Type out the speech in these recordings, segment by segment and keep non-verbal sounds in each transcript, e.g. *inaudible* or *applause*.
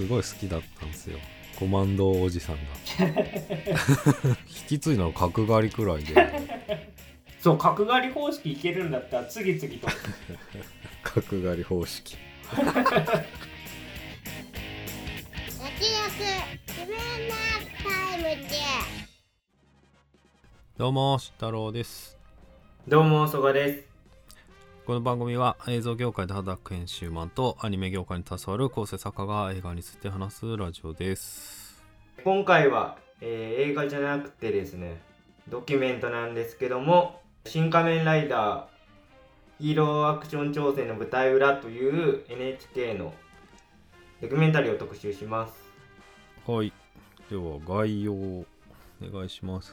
すごい好きだったんですよ。コマンドおじさんが。引き継いだの角刈りくらいで。そう角刈り方式いけるんだったら次々と。*laughs* 角刈り方式。どうも慎太郎です。どうも曽我ですこの番組は映像業界で働く編集マンとアニメ業界に携わる構成作家が映画について話すラジオです。今回は、えー映画じゃなくてですねドキュメントなんですけども「新仮面ライダーヒーローアクション挑戦の舞台裏」という NHK のドキュメンタリーを特集します。はい。では概要をお願いします。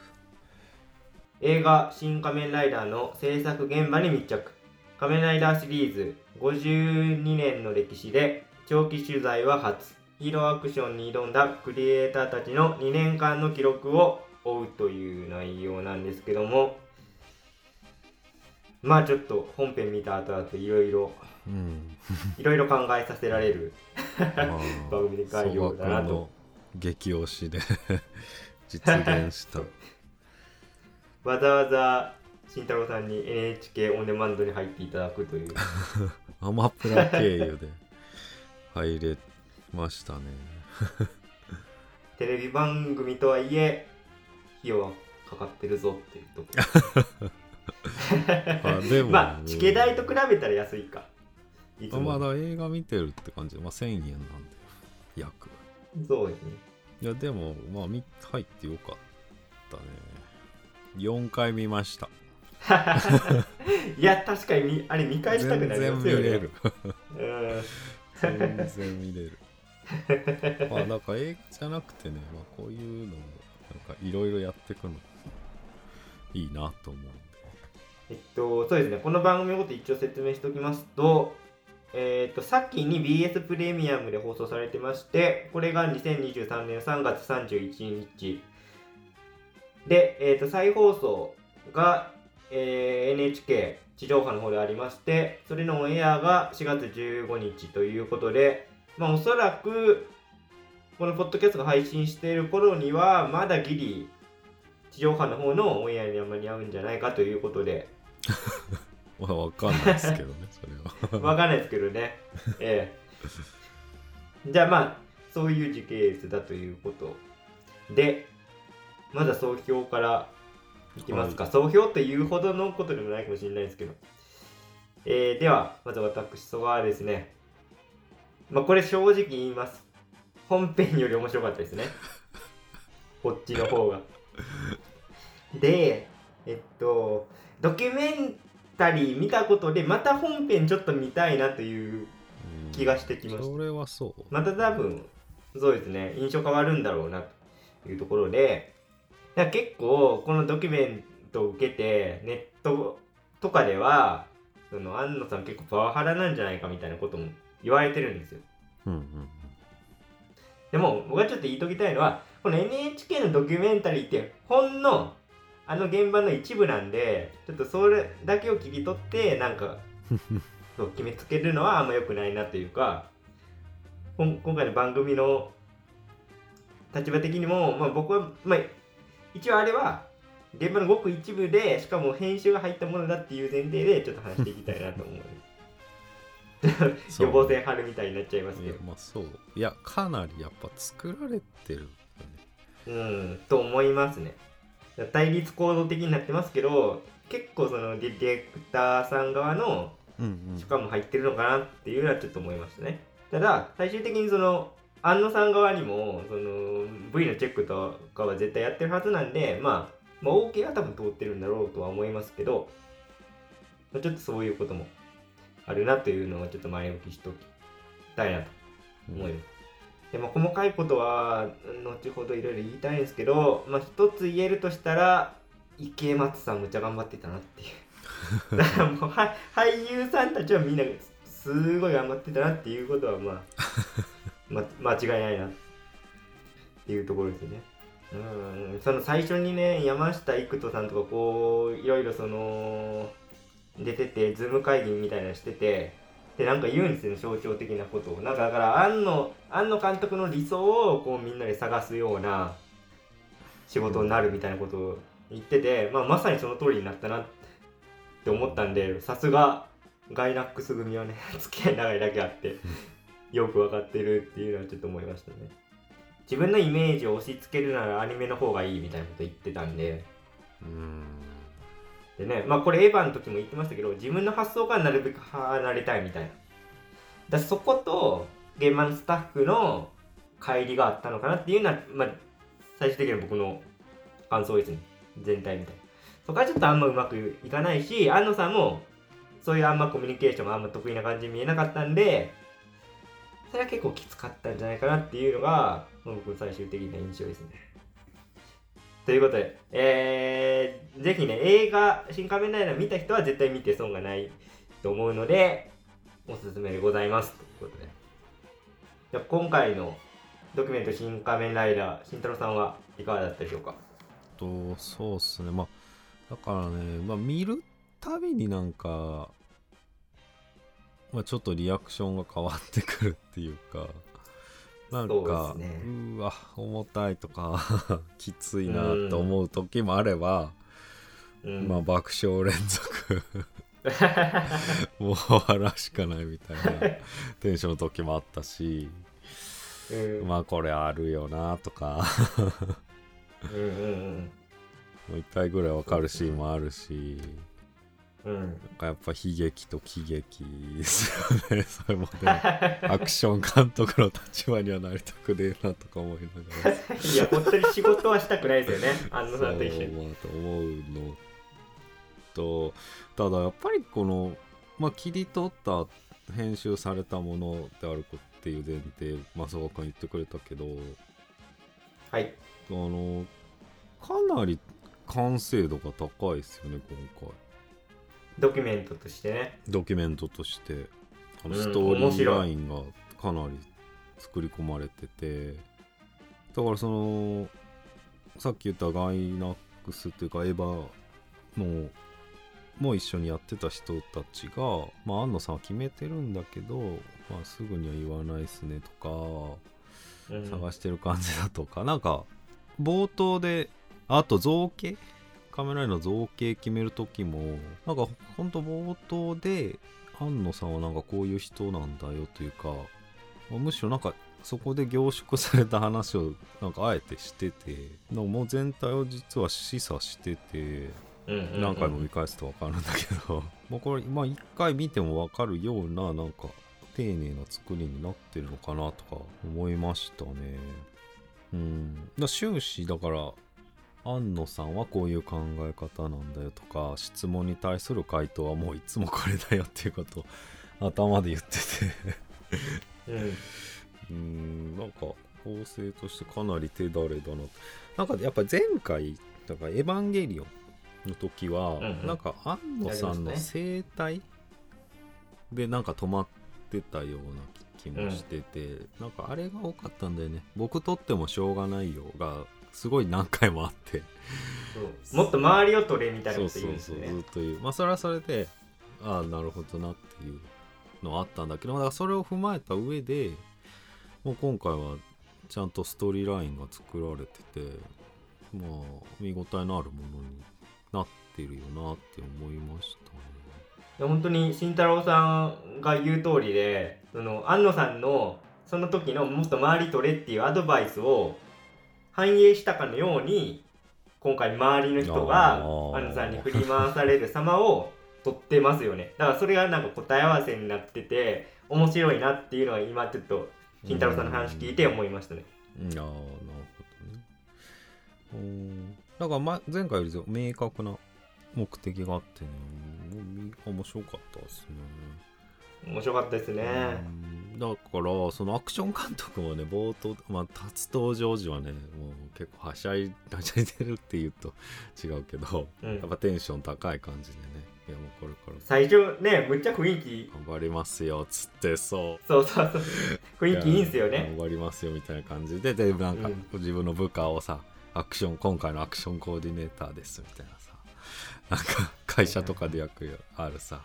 映画「新仮面ライダー」の制作現場に密着仮面ライダーシリーズ52年の歴史で長期取材は初。ヒーローアクションに挑んだクリエイターたちの2年間の記録を追うという内容なんですけども。まあちょっと本編見た後だといろいろうん。いろいろ考えさせられるまあ番組概要だなと。激推しで *laughs* 実現した。*laughs* わざわざ慎太郎さんに NHK オンデマンドに入っていただくという。*laughs* アマプラ経由で入れましたね。*laughs* テレビ番組とはいえ費用はかかってるぞっていうとこ。*laughs* あでも。まあチケ代と比べたら安いか。いまもだ映画見てるって感じで、まあ、1000円なんで約。そうですね。いやでもまあみ入ってよかったね。4回見ました *laughs* いや確かにみあれ見返したくなり全然ますよね。見れるうん全然見れる。*laughs* まあなんか映画じゃなくてね、まあ、こういうのもなんかいろいろやっていくのいいなと思うんで。えっとそうですね。この番組のこと一応説明しておきますとえっと先に BS プレミアムで放送されてましてこれが2023年3月31日。で、えっと再放送が、えー NHK 地上波の方でありましてそれのオンエアが4月15日ということでまあおそらくこのポッドキャストが配信している頃にはまだギリ地上波の方のオンエアには間に合うんじゃないかということで *laughs* まあわかんないですけどねそれはわかんないですけどね。*laughs* ええ。じゃあまあ、そういう時系列だということで、まずは総評からいきますか。総評というほどのことでもないかもしれないですけど。えー、では、まず私、曽我はですね、まあこれ正直言います。本編より面白かったですね。*laughs* こっちの方が。で、えっと、ドキュメンタリー見たことでまた本編ちょっと見たいなといううん気がしてきましたそれはそうまた多分そうですね印象変わるんだろうなというところでだ結構このドキュメントを受けてネットとかではその安野さん結構パワハラなんじゃないかみたいなことも言われてるんですよ。うんうんでも僕がちょっと言いときたいのはこの NHK のドキュメンタリーってほんのあの現場の一部なんでちょっとそれだけを切り取ってなんかそう決めつけるのはあんま良くないなというか今回の番組の立場的にも、まあ、僕は、まあ、一応あれは現場のごく一部でしかも編集が入ったものだっていう前提でちょっと話していきたいなと思 *laughs* う。予防線張るみたいになっちゃいますいけど。やまあそう。いやかなりやっぱ作られてるうん、と思いますね。対立構造的になってますけど、結構そのディレクターさん側のうん主観も入ってるのかなっていうのはちょっと思いましたね。ただ、最終的にその、安野さん側にも、その、V のチェックとかは絶対やってるはずなんで、まあ、まあ、OK は多分通ってるんだろうとは思いますけど、まあちょっとそういうこともあるなというのをちょっと前置きしておきたいなとうん思います。でも細かいことは後ほどいろいろ言いたいんですけど、まあ、一つ言えるとしたら池松さんむっちゃ頑張ってたなっていう *laughs* だからもうは俳優さんたちはみんなすごい頑張ってたなっていうことはまあ、ま、間違いないなっていうところですね。うんその最初にね山下育人さんとかこういろいろその出ててズーム会議みたいなのしててってなんか言うんですよ象徴的なことを。なんかだから庵野庵野監督の理想をこうみんなで探すような仕事になるみたいなことを言ってて、まあ、まさにその通りになったなって思ったんでさすがガイナックス組はね付き合い長いだけあって。よく分かってるっていうのはちょっと思いましたね。自分のイメージを押し付けるならアニメの方がいいみたいなこと言ってたんで。うん。でねまあこれエヴァの時も言ってましたけど自分の発想からなるべく離れたいみたいな。だそこと現場のスタッフの乖離があったのかなっていうのは、まあ、最終的には僕の感想ですね。全体みたいな。そこはちょっとあんまうまくいかないし安野さんもそういうあんまコミュニケーションがあんま得意な感じに見えなかったんでそれは結構きつかったんじゃないかなっていうのが僕の最終的な印象ですねということで、えー、ぜひね、映画、新仮面ライダー見た人は絶対見て損がないと思うので、おすすめでございます。ということで。じゃ今回のドキュメント新仮面ライダー、慎太郎さんはいかがだったでしょうか？とそうっすねまあだからねまあ見るたびになんかまあちょっとリアクションが変わってくるっていうか *laughs* なんかですね。うわ重たいとか *laughs* きついなと思う時もあれば、うん。まあ爆笑連続。もう笑うしかないみたいな *laughs* テンションの時もあったしうん。まあこれあるよなとか。うんうん。もう一回ぐらいわかるシーンもあるしうん。うんなんかやっぱ悲劇と喜劇 *laughs* ですよね。それもねアクション監督の立場にはなりたくねえなとか思いながら。*laughs* いや、本当に仕事はしたくないですよね、安野さんと一緒に。まあと思うの。とただやっぱりこの、まあ、切り取った編集されたものであるっていう前提松岡君言ってくれたけどはい。あのかなり完成度が高いですよね今回ドキュメントとしてね。ドキュメントとしてあのうんストーリーラインがかなり作り込まれててだからそのさっき言ったガイナックスっていうかエヴァのも一緒にやってた人たちが、まあ、安野さんは決めてるんだけど、まあ、すぐには言わないっすねとかうん探してる感じだとか、なんか冒頭であと造形カメライの造形決める時もなんかほんと冒頭で安野さんはなんかこういう人なんだよというかまあむしろなんかそこで凝縮された話をなんかあえてしててなんかもう全体を実は示唆してて何回も見返すと分かるんだけど *laughs* もうこれまあ一回見ても分かるようななんか丁寧な作りになってるのかなとか思いましたね。うん。だ終始だから安野さんはこういう考え方なんだよとか質問に対する回答はもういつもこれだよっていうことを頭で言ってて。うん。*laughs* うんなんか構成としてかなり手だれだな。なんかやっぱ前回だから「エヴァンゲリオン」の時は、うんうん。なんか安野さんの生態でなんか止まってたような気もしてて、なんかあれが多かったんだよね。僕とってもしょうがないよがすごい何回もあって。そう。もっと周りを取れみたいなそうこと言うんですよね。そうそうずっ。と言う。まあそれはそれでああなるほどなっていうのあったんだけどだからそれを踏まえた上でもう今回はちゃんとストーリーラインが作られててまあ見応えのあるものになってるよなって思いましたね。いや本当に慎太郎さんが言う通りでその安野さんのその時のもっと周り取れっていうアドバイスを反映したかのように今回周りの人が安野さんに振り回される様を撮ってますよね。だからそれがなんか答え合わせになってて面白いなっていうのは今ちょっと慎太郎さんの話聞いて思いましたね。うん。ああなるほどね。うん。だから、ま、前回より明確な目的があってね。面白かったですね面白かったですね。うん。だからそのアクション監督もね冒頭、まあ、初登場時はねもう結構はしゃいはしゃいでるって言うと違うけど、うん。やっぱテンション高い感じでねいやもうこれから。最初ねむっちゃ雰囲気頑張りますよっつってそう。そうそうそう。雰囲気いいんすよやね頑張りますよみたいな感じででなんかうん。自分の部下をさアクション今回のアクションコーディネーターですみたいなさ。なんか会社とかで役あるさ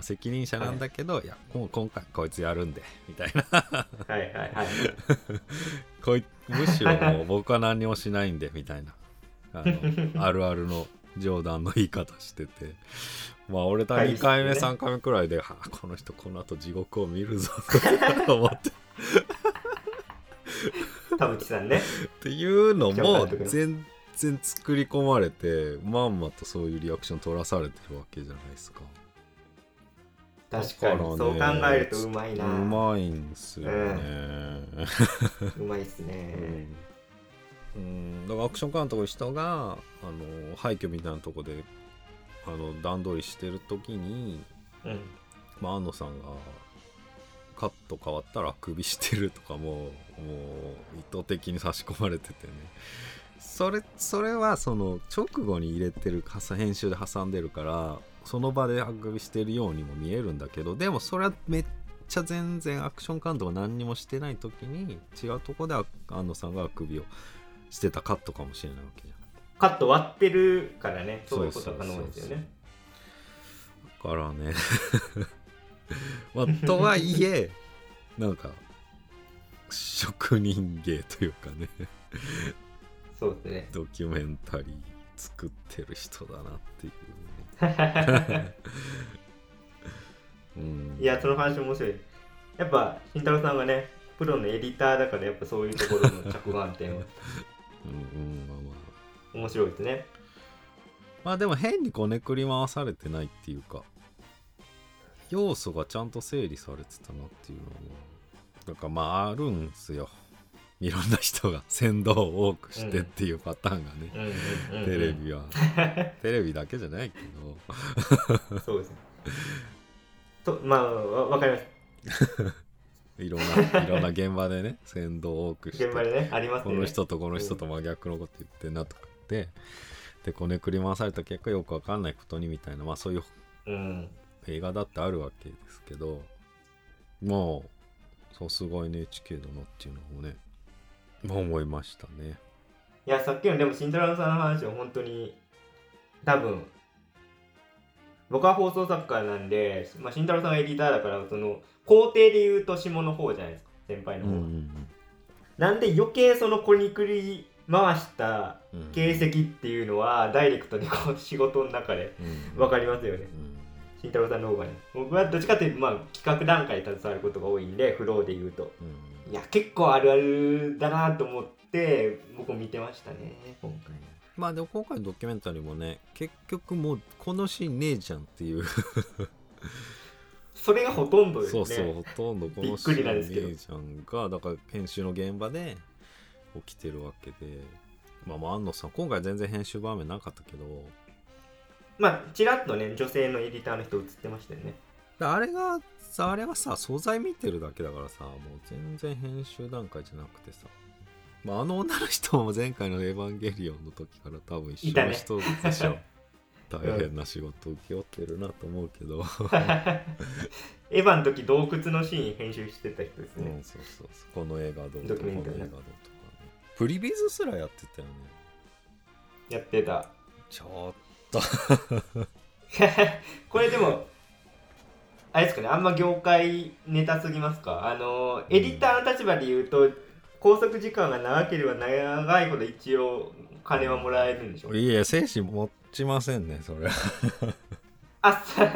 あ、責任者なんだけど、い、やもう今回こいつやるんでみたいな。はいはいはい。*laughs* こいむしろもう *laughs* 僕は何にもしないんでみたいな。あの *laughs* あるあるの冗談の言い方してて。まあ俺と2回目、はい3回目くらいで、はあこの人この後地獄を見るぞと思って。田淵さんね。っていうの今も全然作り込まれてまんまとそういうリアクション取らされてるわけじゃないですか確かに。そう考えるとうまいな。うまいんすよね、うまいっすね。うん、だからアクション監督の人があの廃墟みたいなとこであの段取りしてる時に、うん。まあ、安野さんがカット変わったらあくびしてるとかももう意図的に差し込まれててね。それそれはその直後に入れてる編集で挟んでるからその場であくびしてるようにも見えるんだけどでもそれはめっちゃ全然アクション監督が何にもしてない時に違うとこであ安野さんがあくびをしてたカットかもしれないわけじゃん。カット割ってるからねそういうことは可能ですよね。だからね。*laughs* まあとはいえなんか職人芸というかね。そうですね。ドキュメンタリー作ってる人だなっていう。ね *laughs* うん。いやその話面白い。やっぱ慎太郎さんがねプロのエディターだからやっぱそういうところの着眼点は *laughs* うんうんまあまあ。面白いですね。まあでも変にこねくり回されてないっていうか要素がちゃんと整理されてたなっていうのはだからまああるんすよいろんな人が先導を多くしてっていうパターンがね、うんテレビは。*laughs* テレビだけじゃないけど。そうですね。とまあわわかります。*laughs* いろんないろんな現場でね先導を多くして現場でねありますね。の人とこの人と真逆のこと言ってんなとかって。でこねくり回された結果よくわかんないことにみたいなまあそういううん。映画だってあるわけですけどもうさすが NHK だなっていうのをねまあ思いましたね。いやさっきのでも慎太郎さんの話は本当に多分僕は放送作家なんで、まあ、慎太郎さんがエディターだからその工程で言うと下の方じゃないですか先輩の方、なんで余計そのこにくり回したうん形跡っていうのはダイレクトにこう仕事の中でうん分かりますよね。うん慎太郎さんの方がね。僕はどっちかというとまあ企画段階に携わることが多いんでフローで言うと。うんいや結構あるあるだなと思って僕も見てましたね今回まあでも今回のドキュメンタリーもね結局もうこのシーンねえじゃんっていう。それがほとんどですね。そうそうほとんどこのシーンねえじゃんがだから編集の現場で起きてるわけで。まあまあ安野さん今回全然編集場面なかったけど。まあちらっとね女性のエディターの人映ってましたよね。だあれがさあれはさ素材見てるだけだからさもう全然編集段階じゃなくてさ、まあ、あの女の人も前回の「エヴァンゲリオン」の時から多分一緒の人でしょ、*laughs* 大変な仕事を請け負ってるなと思うけど、*laughs* エヴァの時洞窟のシーン編集してた人ですね、うん、そうそうそう。この映画どうとドかこの映画どうとかね。プリビズすらやってたよね。やってた。ちょっと。*laughs* これでもあれですかねあんま業界ネタすぎますか？あのエディターの立場で言うと拘束時間が長ければ長いほど一応金はもらえるんでしょいや精神持ちませんねそれ。あさ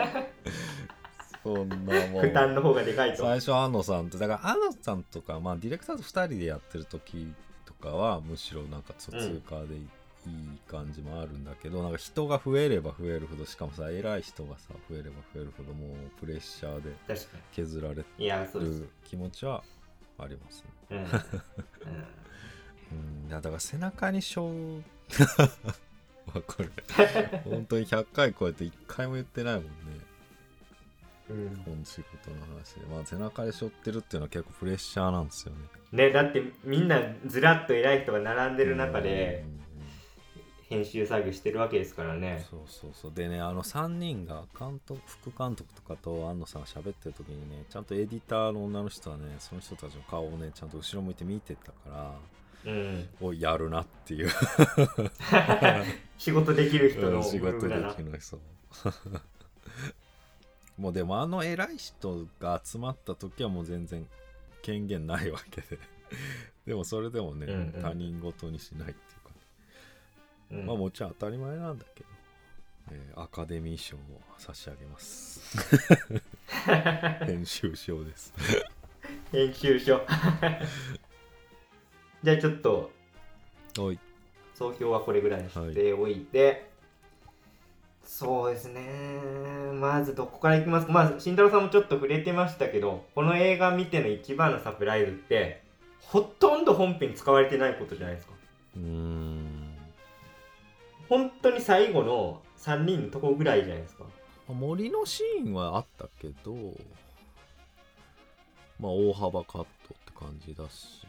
*laughs* そんなもん。負担の方がでかいと。最初安野さんってだから安野さんとか、まあ、ディレクターと2人でやってる時とかはむしろなんか通過でいい感じもあるんだけど、なんか人が増えれば増えるほどしかもさ偉い人がさ増えれば増えるほどもうプレッシャーで削られる気持ちはありますね。うん、*laughs* だから背中にしょうまあこれ本当に100回超えて1回も言ってないもんね。うん。この仕事の話で、まあ、背中で背負ってるっていうのは結構プレッシャーなんですよね。ねだってみんなずらっと偉い人が並んでる中でうん編集作業してるわけですからね。そうそうそう。でねあの3人が監督副監督とかと安野さんが喋ってる時にねちゃんとエディターの女の人はねその人たちの顔をねちゃんと後ろ向いて見てたからうん。おやるなっていう。*laughs* 仕事できる人の仕事できないそうもうでもあの偉い人が集まった時はもう全然権限ないわけで。でもそれでもね、うんうん。他人事にしないっうん。まあもちろん当たり前なんだけど、えーアカデミー賞を差し上げます。*laughs* 編集賞です。編集所 *laughs* じゃあちょっと総評はこれぐらいにしておいて、そうですね。まずどこからいきますか。まず慎太郎さんもちょっと触れてましたけどこの映画見ての一番のサプライズってほとんど本編使われてないことじゃないですか。うーん本当に最後の3人のとこぐらいじゃないですか。森のシーンはあったけどまあ大幅カットって感じだし。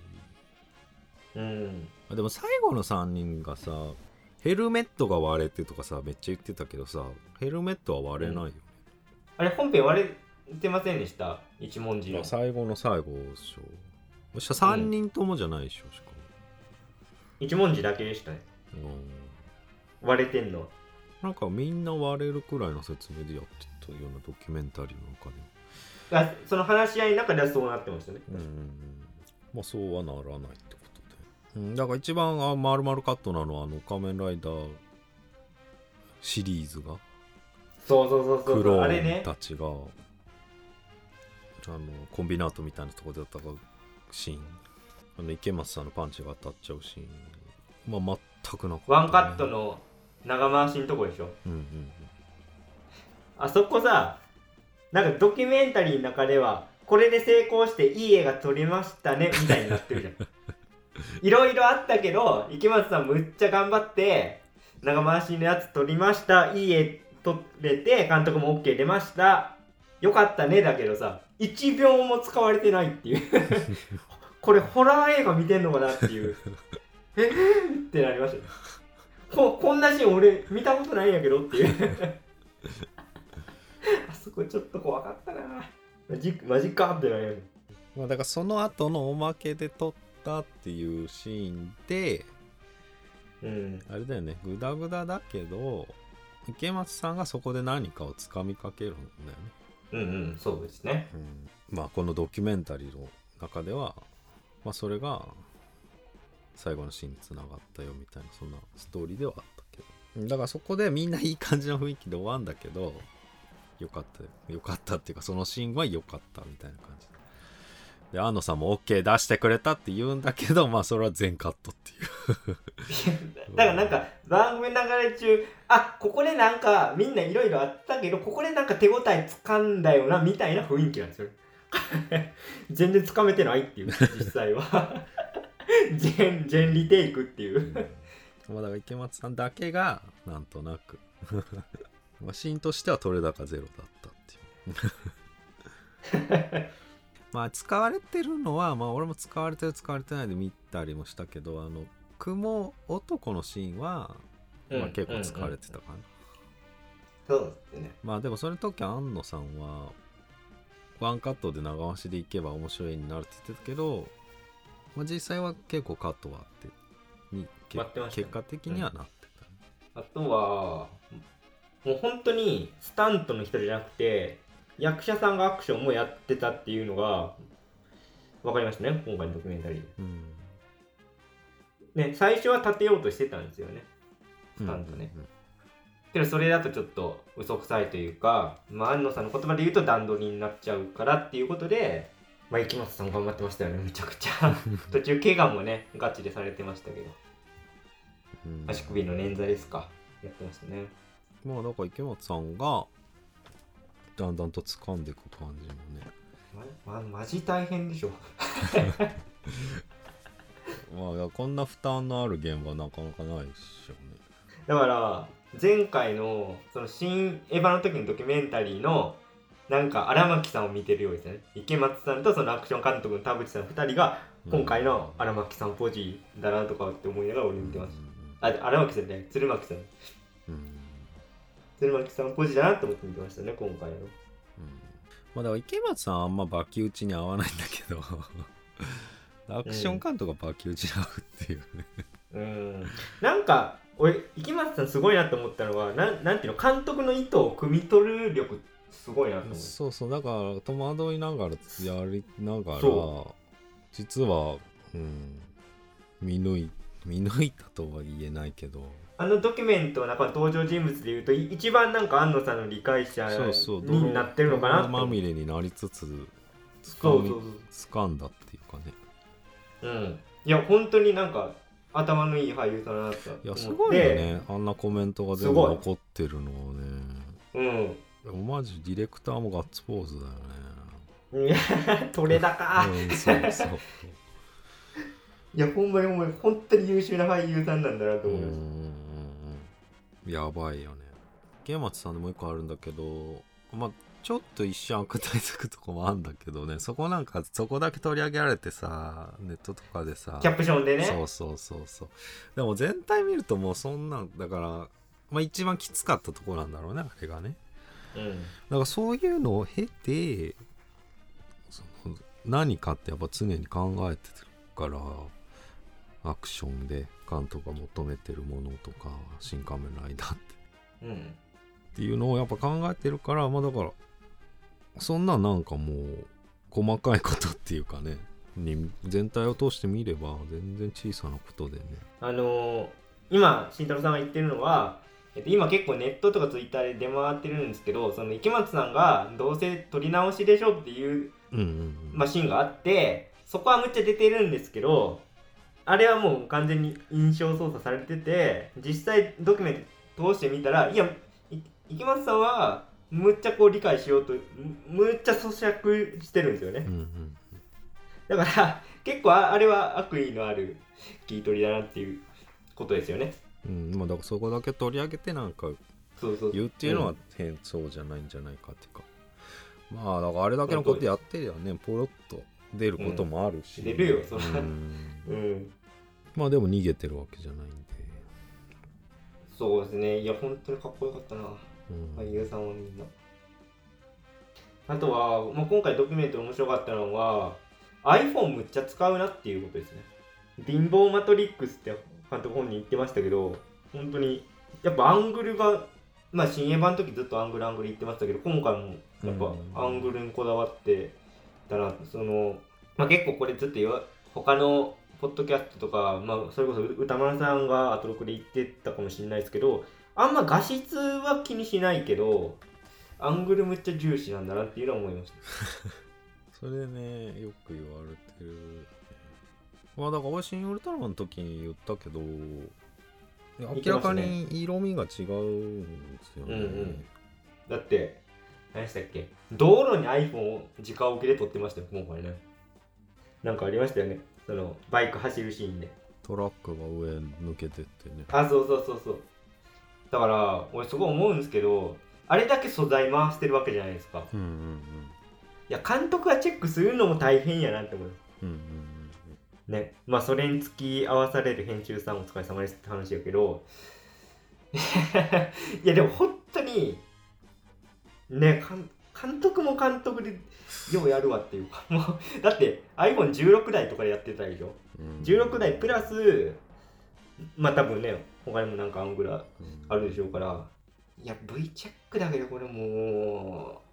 うん。あでも最後の3人がさヘルメットが割れてとかさめっちゃ言ってたけどさヘルメットは割れないよね、あれ本編割れてませんでした？一文字の。最後の最後でしょ。そしたら3人ともじゃないでしょしか一文字だけでしたね。も、うん、割れてんの？なんかみんな割れるくらいの説明でやってたようなドキュメンタリーの中であその話し合いの中ではそうなってましたね。うん。まあそうはならないってことで、うん、だから一番あ丸々カットなのはあの仮面ライダーシリーズが。そうそうそうそうクロあれね。ーンたちが、あのコンビナートみたいなところで戦うシーン。あの池松さんのパンチが当たっちゃうシーン。まあ全くなかった、ね、ワンカットの長回しのとこでしょ？うんうんあそこさなんかドキュメンタリーの中ではこれで成功していい映画撮れましたねみたいになってるじゃん。*laughs* いろいろあったけど池松さんむっちゃ頑張って長回しのやつ撮りましたいい絵撮れて監督も OK 出ました。よかったねだけどさ1秒も使われてないっていう。*laughs* これホラー映画見てんのかなっていう。え？ーってなりましたねここんなシーン俺見たことないんやけどっていう。*laughs* あそこちょっと怖かったな。マジマジかってなりまあ、だからその後のおまけで撮ったっていうシーンでたうん。あれだよね。グダグダだけど池松さんがそこで何かをつかみかけるんだよね。うんうん。そうですね。うん。まあこのドキュメンタリーの中では、まあ、それが最後のシーンにつながったよみたいなそんなストーリーではあったけど。だからそこでみんないい感じの雰囲気で終わんだけどよかったよかったっていうかそのシーンは良かったみたいな感じ。で安野さんも OK 出してくれたって言うんだけどまあそれは全カットっていう。だからなんか番組流れ中あここでなんかみんないろいろあったけどここでなんか手応えつかんだよなみたいな雰囲気なんですよ。*laughs* 全然つかめてないっていう実際は。全全リテイクっていう。まあだから池松さんだけがなんとなく。*laughs* まあシーンとしては取れ高ゼロだったっていう。*laughs* まあ使われてるのはまあ俺も使われてる使われてないで見たりもしたけどあの雲男のシーンは、まあ、結構使われてたかな、そうですね。まあでもその時安野さんはワンカットで長回しでいけば面白いになるって言ってたけど、まあ、実際は結構カットはあってにってましたね。結果的にはなってた、あとはもう本当にスタントの人じゃなくて役者さんがアクションもやってたっていうのが分かりましたね今回のドキュメンタリー。うん。でね最初は立てようとしてたんですよね。スタントね、けどそれだとちょっと嘘くさいというか、まあ、安野さんの言葉で言うと段取りになっちゃうからっていうことで、まあ、池松さん頑張ってましたよね。めちゃくちゃ。*laughs* 途中怪我もねガチでされてましたけど。うん。足首の捻挫ですか。やってましたね。まあだから池松さんがだんだんと掴んでいく感じもね。ま、ま、マジ大変でしょ。*laughs* まあこんな負担のある現場なかなかないでしょうね。だから前回のその新エヴァの時のドキュメンタリーのなんか荒牧さんを見てるようですね。池松さんとそのアクション監督の田淵さん2人が今回の荒牧さんポジだなとかって思いながら俺見てました、あ荒牧さんじゃない。鶴巻さん。うん。うん鶴巻さんポジだなと思って見てましたね今回の。うん。まあだから池松さんはあんまバキ打ちに合わないんだけど。*laughs* アクション監督がバキ打ちに合うっていうね、うん。なんか俺池松さんすごいなと思ったのはなんなんていうの監督の意図を汲み取る力っすごいなと思う。そうそうだから戸惑いながらやりながらそ実は、うん、見抜い見抜いたとは言えないけど。あのドキュメントの中の登場人物でいうとい一番なんか安野さんの理解者になってるのかなまみれになりつつつかみそうそう掴んだっていうかね。そううん。いや本当になんか頭のいい俳優さんだって。いやすごいよね。あんなコメントが全部残ってるのはね。うんでもマジディレクターもガッツポーズだよね。いや取れ高、うんそうそう。いやほんまにほんまに本当に優秀な俳優さんなんだなとうん思います、やばいよね。池松さんでもう一個あるんだけどまあちょっと一瞬悪態つくとこもあるんだけどね。そこなんかそこだけ取り上げられてさネットとかでさ。キャプションでね。そうそうそうそう。でも全体見るともうそんなんだからまあ一番きつかったとこなんだろうねあれがね。うんだからそういうのを経て何かってやっぱ常に考えてるからアクションで監督が求めてるものとか「新仮面ライダー」って。うんっていうのをやっぱ考えてるからまあだからそんななんかもう細かいことっていうかねに全体を通して見れば全然小さなことでね。あのー今慎太郎さんが言ってるのは、えっと、今結構ネットとかツイッターで出回ってるんですけどその池松さんがどうせ撮り直しでしょっていううんうんうん、まあシーンがあってそこはむっちゃ出てるんですけどあれはもう完全に印象操作されてて実際ドキュメント通してみたらいやい池松さんはむっちゃこう理解しようとむむっちゃ咀嚼してるんですよね。うんうんだから結構ああれは悪意のある切り取りだなっていうことですよねうんまあだからそこだけ取り上げてなんか言うっていうのは変、そうじゃないんじゃないかっていうか。まあだからあれだけのことやってりゃねポロッと出ることもあるし、うん出るよそら。うん。*laughs* うん。まあでも逃げてるわけじゃないんで、そうですね。いや本当にかっこよかったな。うん。俳優さんはみんな。あとは、まあ、今回ドキュメント面白かったのは iPhone むっちゃ使うなっていうことですね。貧乏マトリックスって監督本人言ってましたけど本当にやっぱアングルがまあ新映版の時ずっとアングルアングル言ってましたけど今回もやっぱアングルにこだわってたなその、まあ、結構これずっと言わ他のポッドキャストとか、まあ、それこそ歌丸さんがアトロクで言ってたかもしれないですけどあんま画質は気にしないけどアングルむっちゃ重視なんだなっていうのは思いました。*laughs* それねよく言われてるまあだから俺新ウルトラマンの時に言ったけど明らかに色味が違うんですよね、うんうん。だって何でしたっけ？道路に iPhone を直置きで撮ってましたよ今回ね。なんかありましたよね。そのバイク走るシーンで。トラックが上抜けてってね。あそうそうそうそう。だから俺すごい思うんですけどあれだけ素材回してるわけじゃないですか。うんうんうん。いや監督がチェックするのも大変やなって思いますうんうんね。まあそれに付き合わされる編集さんお疲れ様ですって話やけど。*laughs* いやでも本当にね監監督も監督でようやるわっていうか。*laughs* もうだって iPhone16 台とかでやってたでしょ？うん。16台プラスまあ多分ね他にもなんかアングラうんあるでしょうから。いや V チェックだけどこれもう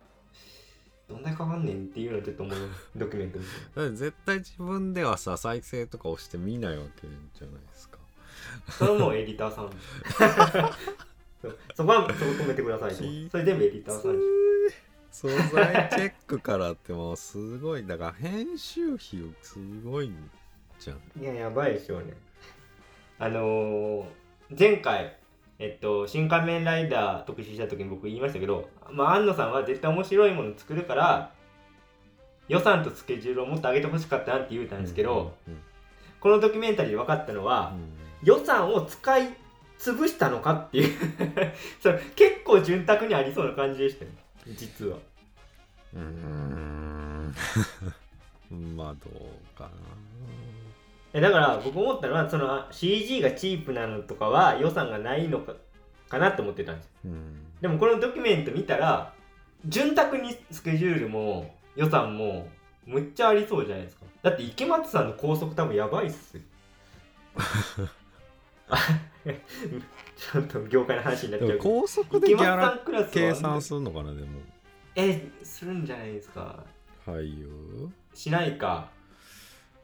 どんだけかかんねんっていうのちょっと思う。ドキュメント *laughs* 絶対自分ではさ再生とか押して見ないわけじゃないですか。それはもうエディターさん。*laughs* そこはそこ止めてくださいそれ全部エディターさんに素材チェックからってもうすごいだから編集費すごいじゃん。いややばいでしょうねあのー前回えっと、新仮面ライダー特集した時に僕言いましたけど、まあ、安野さんは絶対面白いもの作るから予算とスケジュールをもっと上げてほしかったなって言うたんですけど、うんこのドキュメンタリーで分かったのは、予算を使い潰したのかっていう *laughs* それ結構潤沢にありそうな感じでしたよ実は。うん。*laughs* まあどうかなえだから僕思ったのはその CG がチープなのとかは予算がないのかかなって思ってたんですうん。でもこのドキュメント見たら潤沢にスケジュールも予算もむっちゃありそうじゃないですか。だって池松さんの高速多分やばいっすよ。あちょっと業界の話になっちゃうけど。高速でギ池松さャラ計算するのかなでも。いえするんじゃないですか。俳優しないか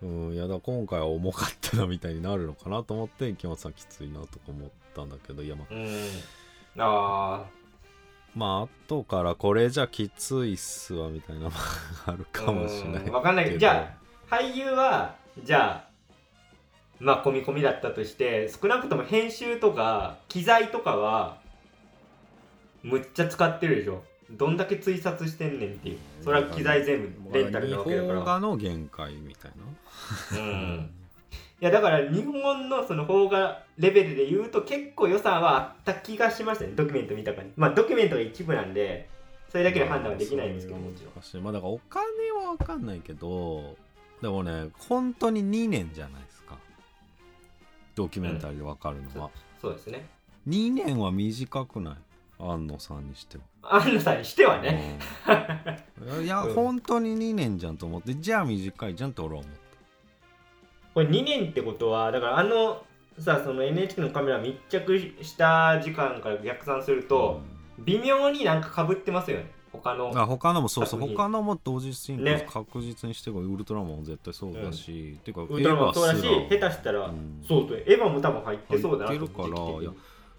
うんいやだ今回は重かったなみたいになるのかなと思って木本さんきついなとか思ったんだけどいやまあ。うん。あまあ後からこれじゃきついっすわみたいなのが *laughs* あるあかもしれないわかんないけどじゃあ俳優はじゃあまあ込み込みだったとして少なくとも編集とか機材とかはむっちゃ使ってるでしょどんだけ追殺してんねんっていう。それは機材全部レンタルなわけだから。の限界みたいな。うん。いやだから日本のその邦画レベルで言うと結構予算はあった気がしましたね。ドキュメント見た感じまあドキュメントが一部なんでそれだけで判断はできないんですけどもちろん。まあだからお金は分かんないけどでもね本当に2年じゃないですか。ドキュメンタリーで分かるのは、そうですね。2年は短くない？安野さんにしては安野さんにしてはね。うん。いや、うん。本当に2年じゃんと思ってじゃあ短いじゃんって俺は思っこれ2年ってことはだからあのさその NHK のカメラ密着した時間から逆算するたと、微妙になんかかぶってますよね。他のうんあ他のもそうそう。他のも同時進行ね。確実にしてこウルトラマンも絶対そうだし、っていうかウルトラマンもそうだし下手したら、うん。そうそう。エヴァも多分入ってそうだな入ってるから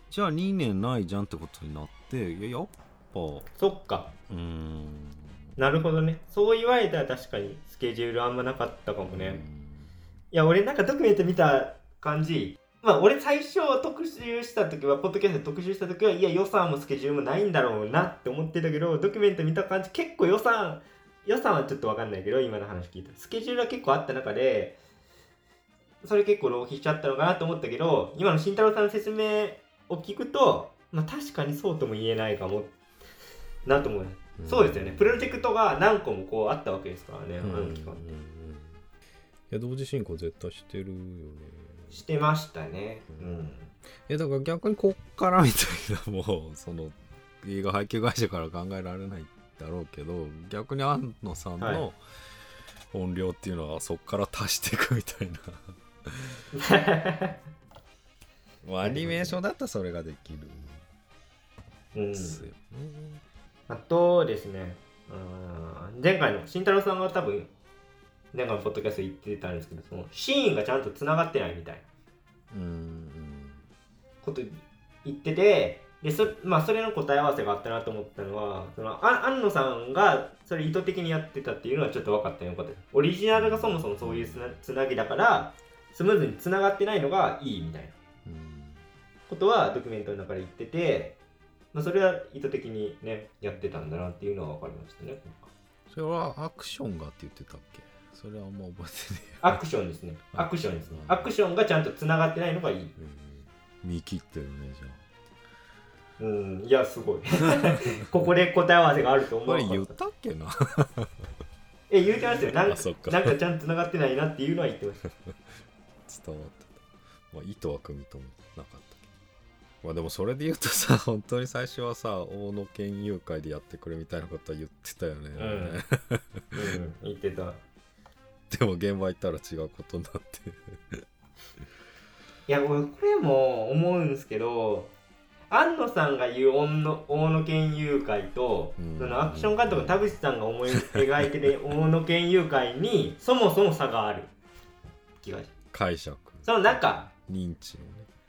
じゃあ2年ないじゃんってことになっていややっぱそっか。うーん。なるほどね。そう言われたら確かにスケジュールあんまなかったかもね、うん。いや俺なんかドキュメント見た感じ。まあ俺最初特集した時はポッドキャストで特集した時はいや予算もスケジュールもないんだろうなって思ってたけどドキュメント見た感じ結構予算予算はちょっと分かんないけど今の話聞いたスケジュールは結構あった中でそれ結構浪費しちゃったのかなと思ったけど今の慎太郎さんの説明を聞くとまあ確かにそうとも言えないかもなと思うそうですよね。プロジェクトが何個もこうあったわけですからね、うん。あの期間うん。うん。いや同時進行絶対してるよね。してましたね。うん。いやだから逆にこっからみたいなもう *laughs* その映画配給会社から考えられないだろうけど逆に安野さんはい。の音量っていうのはそっから足していくみたいな、*laughs* もうアニメーションだったらそれができるうんんですよね、あとですね、うん前回の慎太郎さんが多分、前回のポッドキャスト言ってたんですけど、そのシーンがちゃんとつながってないみたいな。うんこと言ってて、でそまあ、それの答え合わせがあったなと思ったのは、そのあ安野さんがそれ意図的にやってたっていうのはちょっと分かったよ。かった。オリジナルがそもそもそういうつなつなぎだから、スムーズにつながってないのがいいみたいな。うん。ことはドキュメントの中で言ってて、まあ、それは意図的にね、やってたんだなっていうのは分かりましたね。それはアクションがって言ってたっけ？それはあんま覚えてねえアクションですね。アクションですね。アクションがちゃんとつながってないのがいい。うん見切ってるねじゃあうん、いや、すごい。*laughs* ここで答え合わせがあると思これ言った。たっけな？え、言うてましたよ。なんかなんかちゃんとつながってないなっていうのは言ってました。*laughs* 伝わってた、まあ、意図は組み止めたまあでもそれで言うとさ *laughs* 本当に最初はさ大野県友会でやってくれみたいなことは言ってたよね、うん、言ってた。*laughs* でも現場行ったら違うことになって。いや、俺、これも思うんですけど、安野さんが言う大野大野県友会と、うん。そのアクション監督の田淵さんが思い描いてる大野県友会にそもそも差がある。気がします。解釈。そのなんか、認知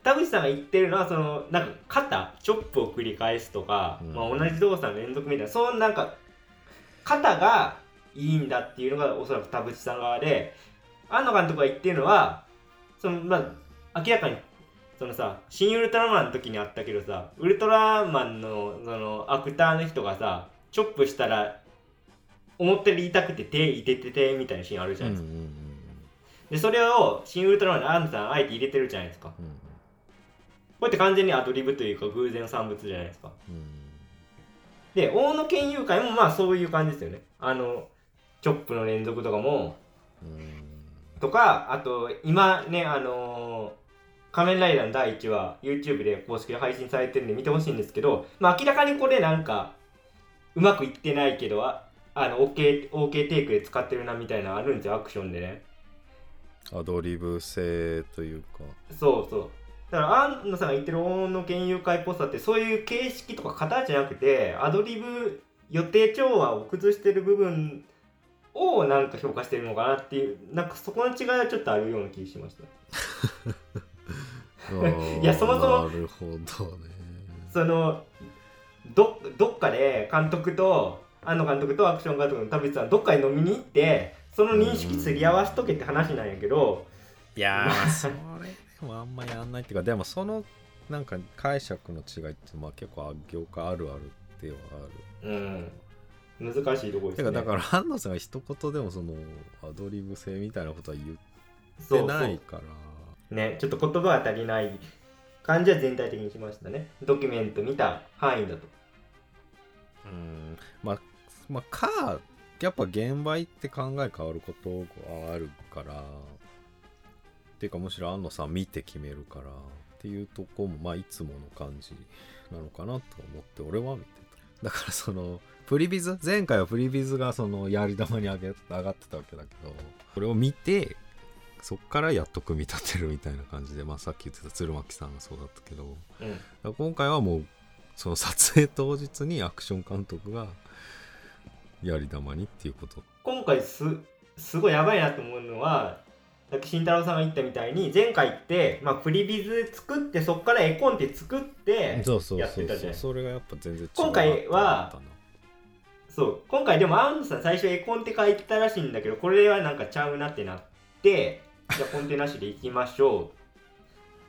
田淵さんが言ってるのはそのなんか肩チョップを繰り返すとか、うん。まあ、同じ動作の連続みたいなそのなんか肩がいいんだっていうのがおそらく田淵さん側で安野監督が言ってるのはそのまあ明らかにそのさ「新ウルトラマン」の時にあったけどさウルトラマンのそのアクターの人がさチョップしたら思ったより痛くて手いてててみたいなシーンあるじゃないですか、うんうんうんでそれを新ウルトラマンのアンヌさんあえて入れてるじゃないですか。うんこうやって完全にアドリブというか偶然産物じゃないですか。うんで、大野県友会もまあそういう感じですよね。あの、チョップの連続とかも、うんとか、あと今ね、あのー仮面ライダーの第1話、YouTube で公式で配信されてるんで見てほしいんですけど、まあ明らかにこれなんか、うまくいってないけど、ああの、OK、OK テイクで使ってるなみたいなのあるんですよ、アクションでね。アドリブ性というかそうそう。だから、安野さんが言ってる大野県友会っぽさって、そういう形式とか型じゃなくて、アドリブ予定調和を崩してる部分をなんか評価してるのかなっていうなんかそこの違いはちょっとあるような気がしました。*laughs* いやそもそもなるほどね。そのどどっかで監督と庵野監督とアクション監督の田淵さんどっかに飲みに行ってその認識すり合わしとけって話なんやけど。いやーそれ。でもあんまやんないっていうかでもそのなんか解釈の違いってまあ結構業界あるあるではある。うん。難しいところですね。だから安野さんが一言でもそのアドリブ性みたいなことは言ってないから。ねちょっと言葉が足りない感じは全体的にしましたね。ドキュメント見た範囲だと。うん。まあまあかやっぱ現場行って考え変わることがあるからっていうかむしろ安野さん見て決めるからっていうとこもまあいつもの感じなのかなと思って俺は見てた。だからそのプリビズ前回はプリビズがそのやり玉に上げ上がってたわけだけどこれを見てそっからやっと組み立てるみたいな感じで、まあ、さっき言ってた鶴巻さんがそうだったけどうん今回はもうその撮影当日にアクション監督がやり玉にっていうこと。今回すすごいやばいなと思うのはさっき慎太郎さんが言ったみたいに前回って、まあ、プリビズ作ってそこから絵コンテ作ってそうそうやってたじゃん。それがやっぱ全然違う今回はそう。今回でもアンさん最初絵コンテ書いてたらしいんだけどこれはなんかちゃうなってなってじゃあコンテなしでいきましょう。っ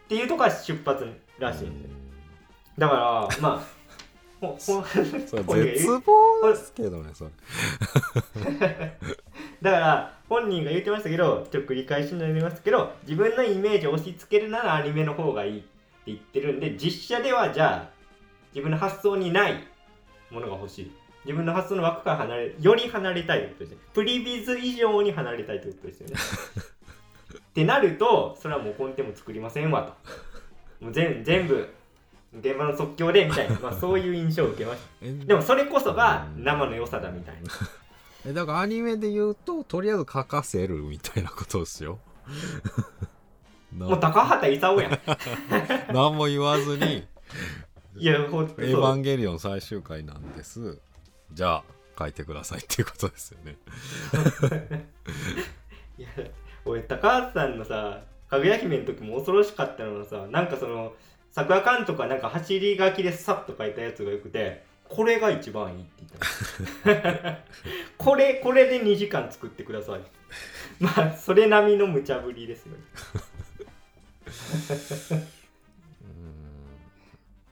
ていうとこが出発らしいんでだからまあ *laughs* ほほ絶望ですけどねそれ *laughs* だから本人が言ってましたけどちょっと繰り返しになりますけど自分のイメージを押し付けるならアニメの方がいいって言ってるんで実写ではじゃあ自分の発想にないものが欲しい。自分の発想の枠から離れより離れたいってことですね。プリビズ以上に離れたいってことですよね。*laughs* ってなるとそれはもうコンテも作りませんわと。もう全全部現場の即興でみたいな、まあ、そういう印象を受けました。*laughs* えでもそれこそが生の良さだみたいなえだからアニメで言うととりあえず書かせるみたいなことですよ。な *laughs* もう高畑勲やん。*laughs* 何も言わずに *laughs* いやほん「エヴァンゲリオン」最終回なんです。じゃあ書いてくださいっていうことですよね。いや俺高橋さんのさ「かぐや姫」の時も恐ろしかったのはさなんかその桜監督はなんか走り書きでさっと書いたやつがよくてこれが一番いいって言ったの。*laughs* これこれで2時間作ってください。まあそれ並みの無茶ぶりですよね。*laughs*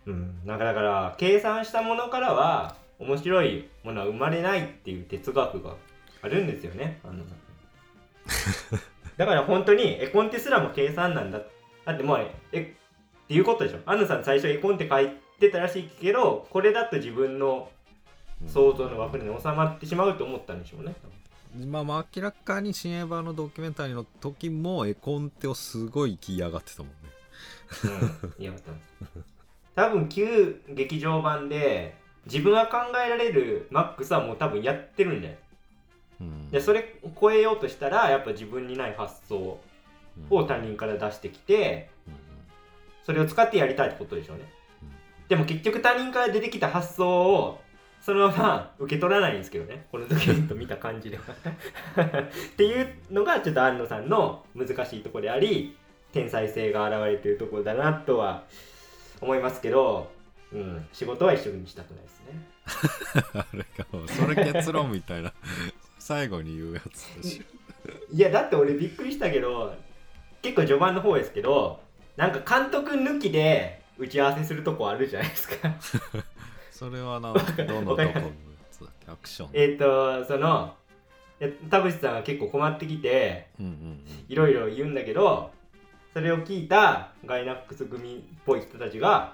うん。なん。かだから計算したものからは面白いものは生まれないっていう哲学があるんですよね。あのだから本当に絵コンテすらも計算なんだ。だってもうえっていうことでしょ。アンナさん最初絵コンテ書いてたらしいけどこれだと自分の想像の枠に収まってしまうと思ったんでしょうね。まあまあ明らかに新エヴァのドキュメンタリーの時も絵コンテをすごい気嫌がってたもんね。うん、いや多分旧劇場版で自分が考えられるマックスはもう多分やってるんだようん。でそれを超えようとしたらやっぱ自分にない発想を他人から出してきてそれを使ってやりたいってことでしょうね。うんでも結局他人から出てきた発想をそのまま受け取らないんですけどね。このドキュメント見た感じでは。*laughs* っていうのがちょっと安野さんの難しいところであり天才性が現れてるところだなとは思いますけど、うん、仕事は一緒にしたくないですね。*laughs* あれかもうそれ結論みたいな。最後に言うやつでし *laughs* いやだって俺びっくりしたけど結構序盤の方ですけどなんか監督抜きで打ち合わせするとこあるじゃないですか。ょ *laughs* それはなどのどこアクション。えっとその田淵さんが結構困ってきていろいろ言うんだけどそれを聞いたガイナックス組っぽい人たちが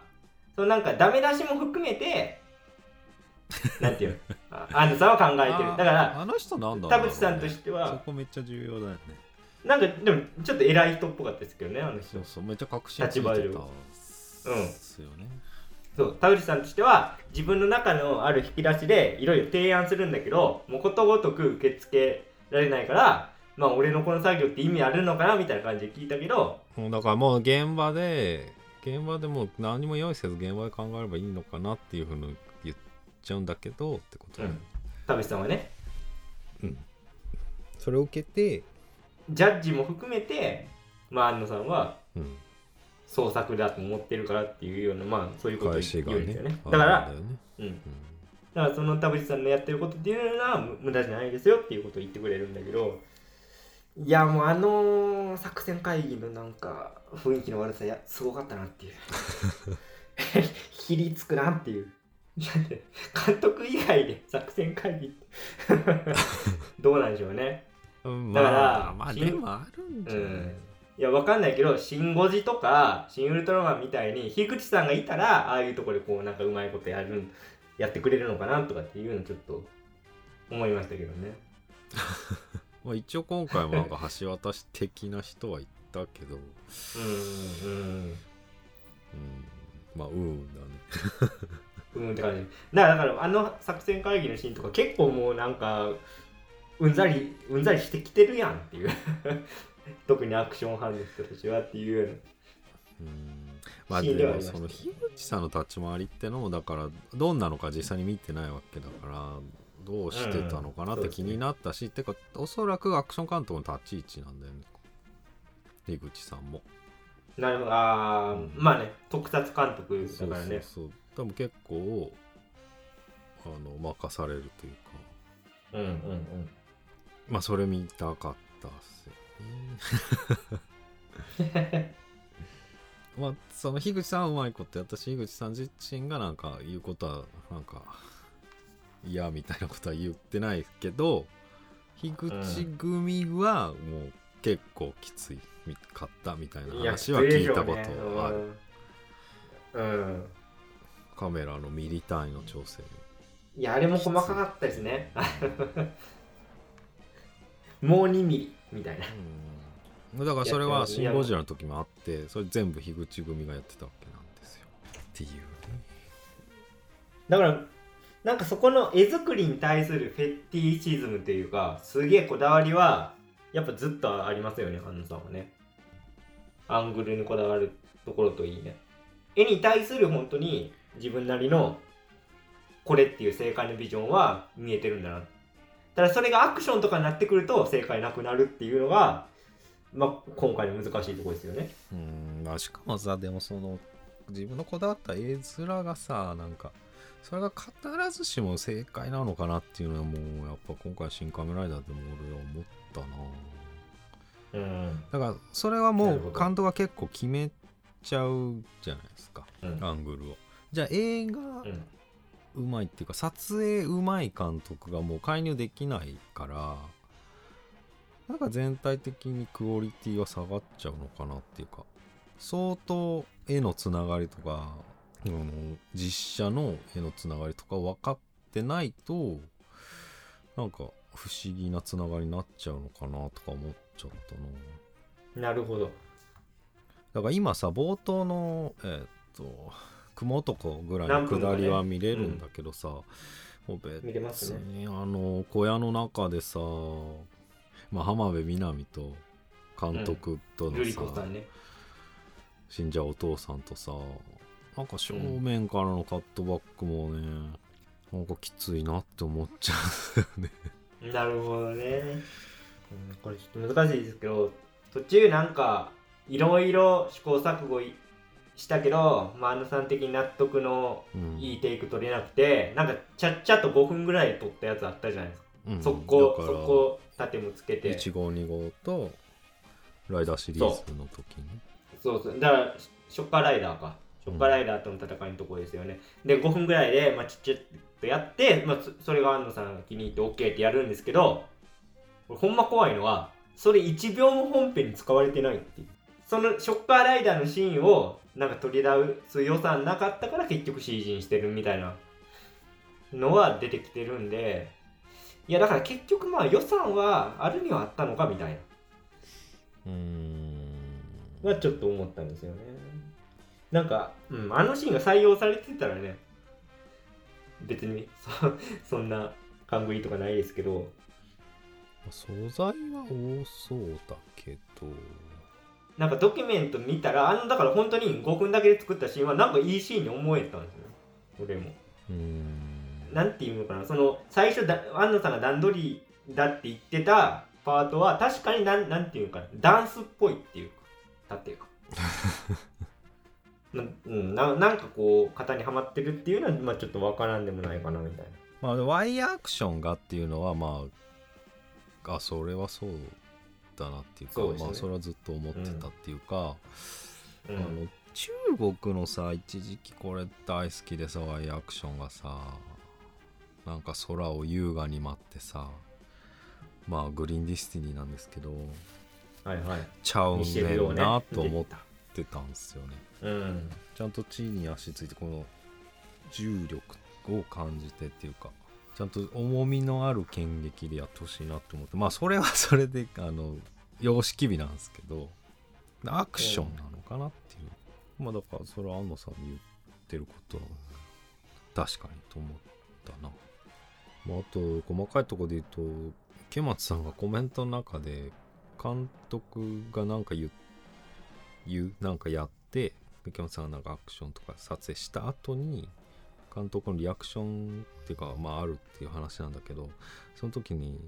そのなんかダメ出しも含めて *laughs* なんていうの？あ安野さんは考えてる。だからああの人なんだね。田淵さんとしてそはこめっちゃ重要だよね。なんかでもちょっと偉い人っぽかったですけどねあの人。そうそうめっちゃ確信ついて立場上。たうんですよね。そう。田淵さんとしては自分の中のある引き出しでいろいろ提案するんだけどもうことごとく受け付けられないからまあ俺のこの作業って意味あるのかなみたいな感じで聞いたけどもうだからもう現場で現場でもう何も用意せず現場で考えればいいのかなっていうふうに言っちゃうんだけどってこと、うん。田淵さんはね。それを受けて、ジャッジも含めてまあ安野さんはうん、創作だと思ってるからっていうようなまあそういうことを返しが言うんですよね。ねだからうん。うん。だからその田淵さんのやってることっていうのは無無駄じゃないですよっていうことを言ってくれるんだけどいやもうあの作戦会議のなんか雰囲気の悪さやすごかったなっていう。ひりつくなっていう。*laughs* 監督以外で作戦会議って *laughs* どうなんでしょうね。うんだからまあ、まあ新でもあるんじゃない、うんいやわかんないけど「シン・ゴジ」とか「シン・ウルトラマン」みたいに樋口さんがいたらああいうところでこうなんかうまいことやるんやってくれるのかなとかっていうのちょっと思いましたけどね。*laughs* まあ、一応今回もなんか橋渡し的な人はいたけど、うん、うんまあうんだね。うんうんって感じ。だからだからあの作戦会議のシーンとか結構もうなんかうんざりうんざりしてきてるやんっていう *laughs* 特にアクション班の人たちはっていうような。うん。まあでもその樋口さんの立ち回りってのもだからどんなのか実際に見てないわけだからどうしてたのかなって気になったし、てかおそらくアクション監督の立ち位置なんだよね。樋口さんも。なるほど。あーまあね特撮監督だからね。そうそう多分結構あの任されるというか。うんうんうん。まあそれ見たかったっすよね *laughs* まあその樋口さんはうまいことやったし樋口さん自身がなんか言うことはなんか嫌みたいなことは言ってないけど樋口組はもう結構きついかったみたいな話は聞いたことある、うん。カメラのミリ単位の調整。いやあれも細かかったですね。*laughs* もう2ミリみたいな。うん。だからそれは「やってますシン・ゴジラ」の時もあってそれ全部樋口組がやってたわけなんですよ。っていうね。だからなんかそこの絵作りに対するフェティシズムというかすげえこだわりはやっぱずっとありますよね安野さんはね。アングルにこだわるところといいね。絵に対する本当に自分なりのこれっていう正解のビジョンは見えてるんだなただそれがアクションとかになってくると正解なくなるっていうのが、まあ、今回の難しいところですよね。うん。まあしかもさでもその自分のこだわった絵面がさなんかそれが必ずしも正解なのかなっていうのはもうやっぱ今回「新仮面ライダー」でも俺は思ったな。うん、だからそれはもう監督が結構決めちゃうじゃないですか。うん。アングルを。じゃあ映画うんうまいっていうか撮影うまい監督がもう介入できないからなんか全体的にクオリティは下がっちゃうのかなっていうか相当絵のつながりとかあの実写の絵のつながりとか分かってないとなんか不思議なつながりになっちゃうのかなとか思っちゃったな。なるほど。だから今さ冒頭のえーっと雲男ぐらいの下りは見れるんだけどさ、もう別見れますねにあの小屋の中でさ、まあ、浜辺美波と監督とのさ、コさんね死んじゃうお父さんとさなんか正面からのカットバックもね、なんかきついなって思っちゃうね。なるほどね、うん、これちょっと難しいですけど途中なんかいろいろ試行錯誤いしたけど、まあ、あのさん的に納得のうん。いいテイク取れなくて、なんかちゃっちゃと5分ぐらい撮ったやつあったじゃないですか、うん。速攻速攻縦もつけて。1号2号とライダーシリーズの時に。そう。そう。だからショッカーライダーか。ショッカーライダーとの戦いのところですよね、で5分ぐらいで、まあ、ちっちゃっとやって、まあ、そそれが安野さんが気に入って OK ってやるんですけどこれほんま怖いのはそれ1秒も本編に使われてないっていう。そのショッカーライダーのシーンをなんか取り出す予算なかったから結局 CG にしてるみたいなのは出てきてるんでいやだから結局まあ予算はあるにはあったのかみたいな。うーん。はちょっと思ったんですよね。なんか、うん、あのシーンが採用されてたらね、別にそ *laughs* そんな勘繰りとかないですけど、素材は多そうだけどなんかドキュメント見たら、あのだから本当に5分だけで作ったシーンはなんかいいシーンに思えたんですよ。俺も。うーん。なんていうのかな。その最初だ安野さんが段取りだって言ってたパートは確かになんなんていうのかな。ダンスっぽいっていうか。だっていうか。*laughs* な,、うん、ななんかこう型にはまってるっていうのは、まあ、ちょっとわからんでもないかなみたいな。まあワイヤーアクションがっていうのはまああそれはそうだなっていうかそうね。まあそれはずっと思ってたっていうか、うん。あの中国のさ一時期これ大好きでさワイアクションがさなんか空を優雅に舞ってさまあグリーンディスティニーなんですけどはいはい。ちゃうミシェルよねんねなと思ってたんですよね。うん。ちゃんと地に足ついてこの重力を感じてっていうかちゃんと重みのある剣撃でやってほしいなと思って。まあそれはそれであの *laughs* 様式美なんですけどアクションなのかなっていう、まあだからそれは安野さんに言ってることは確かにと思ったな、まあ、あと細かいところで言うと池松さんがコメントの中で監督がなんか言う言うなんかやって池松さんがなんかアクションとか撮影した後に監督のリアクションっていうかまああるっていう話なんだけどその時に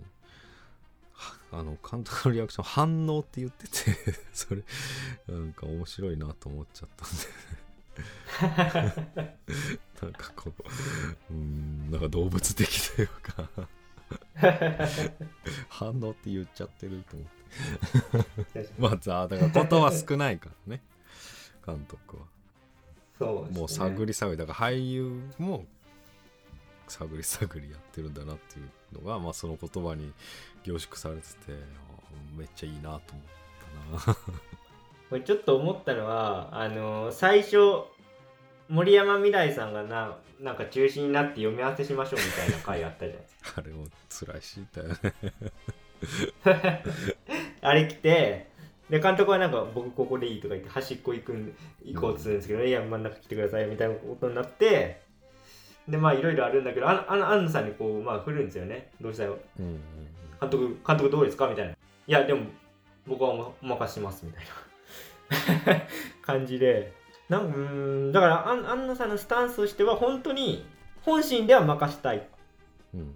あの監督のリアクション反応って言ってて *laughs* それなんか面白いなと思っちゃったんで。*laughs* なんかこううんなんか動物的というか反応って言っちゃってると思って。*laughs* まあざだからことは少ないからね監督は。そうね。もう探り探り。だから俳優も探り探りやってるんだなっていうのが、まあ、その言葉に凝縮されててあめっちゃいいなと思ったな。これちょっと思ったのはあの最初森山未来さんがななんか中心になって読み合わせしましょうみたいな回あったじゃないですか。*laughs* あれも辛いシーンだよね。*laughs* あれ来てで監督はなんか僕ここでいいとか言って端っこ行くん行こうとするんですけど、いや真ん中来てくださいみたいなことになってでまあいろいろあるんだけどあのあの安野さんにこうまあ振るんですよね。どうしたよ。うんうん監督監督どうですか？みたいな。いやでも僕はおお任せしますみたいな。*laughs* 感じで。なんかうーんだからあん安野さんのスタンスとしては本当に本心では任したい。っうんうん。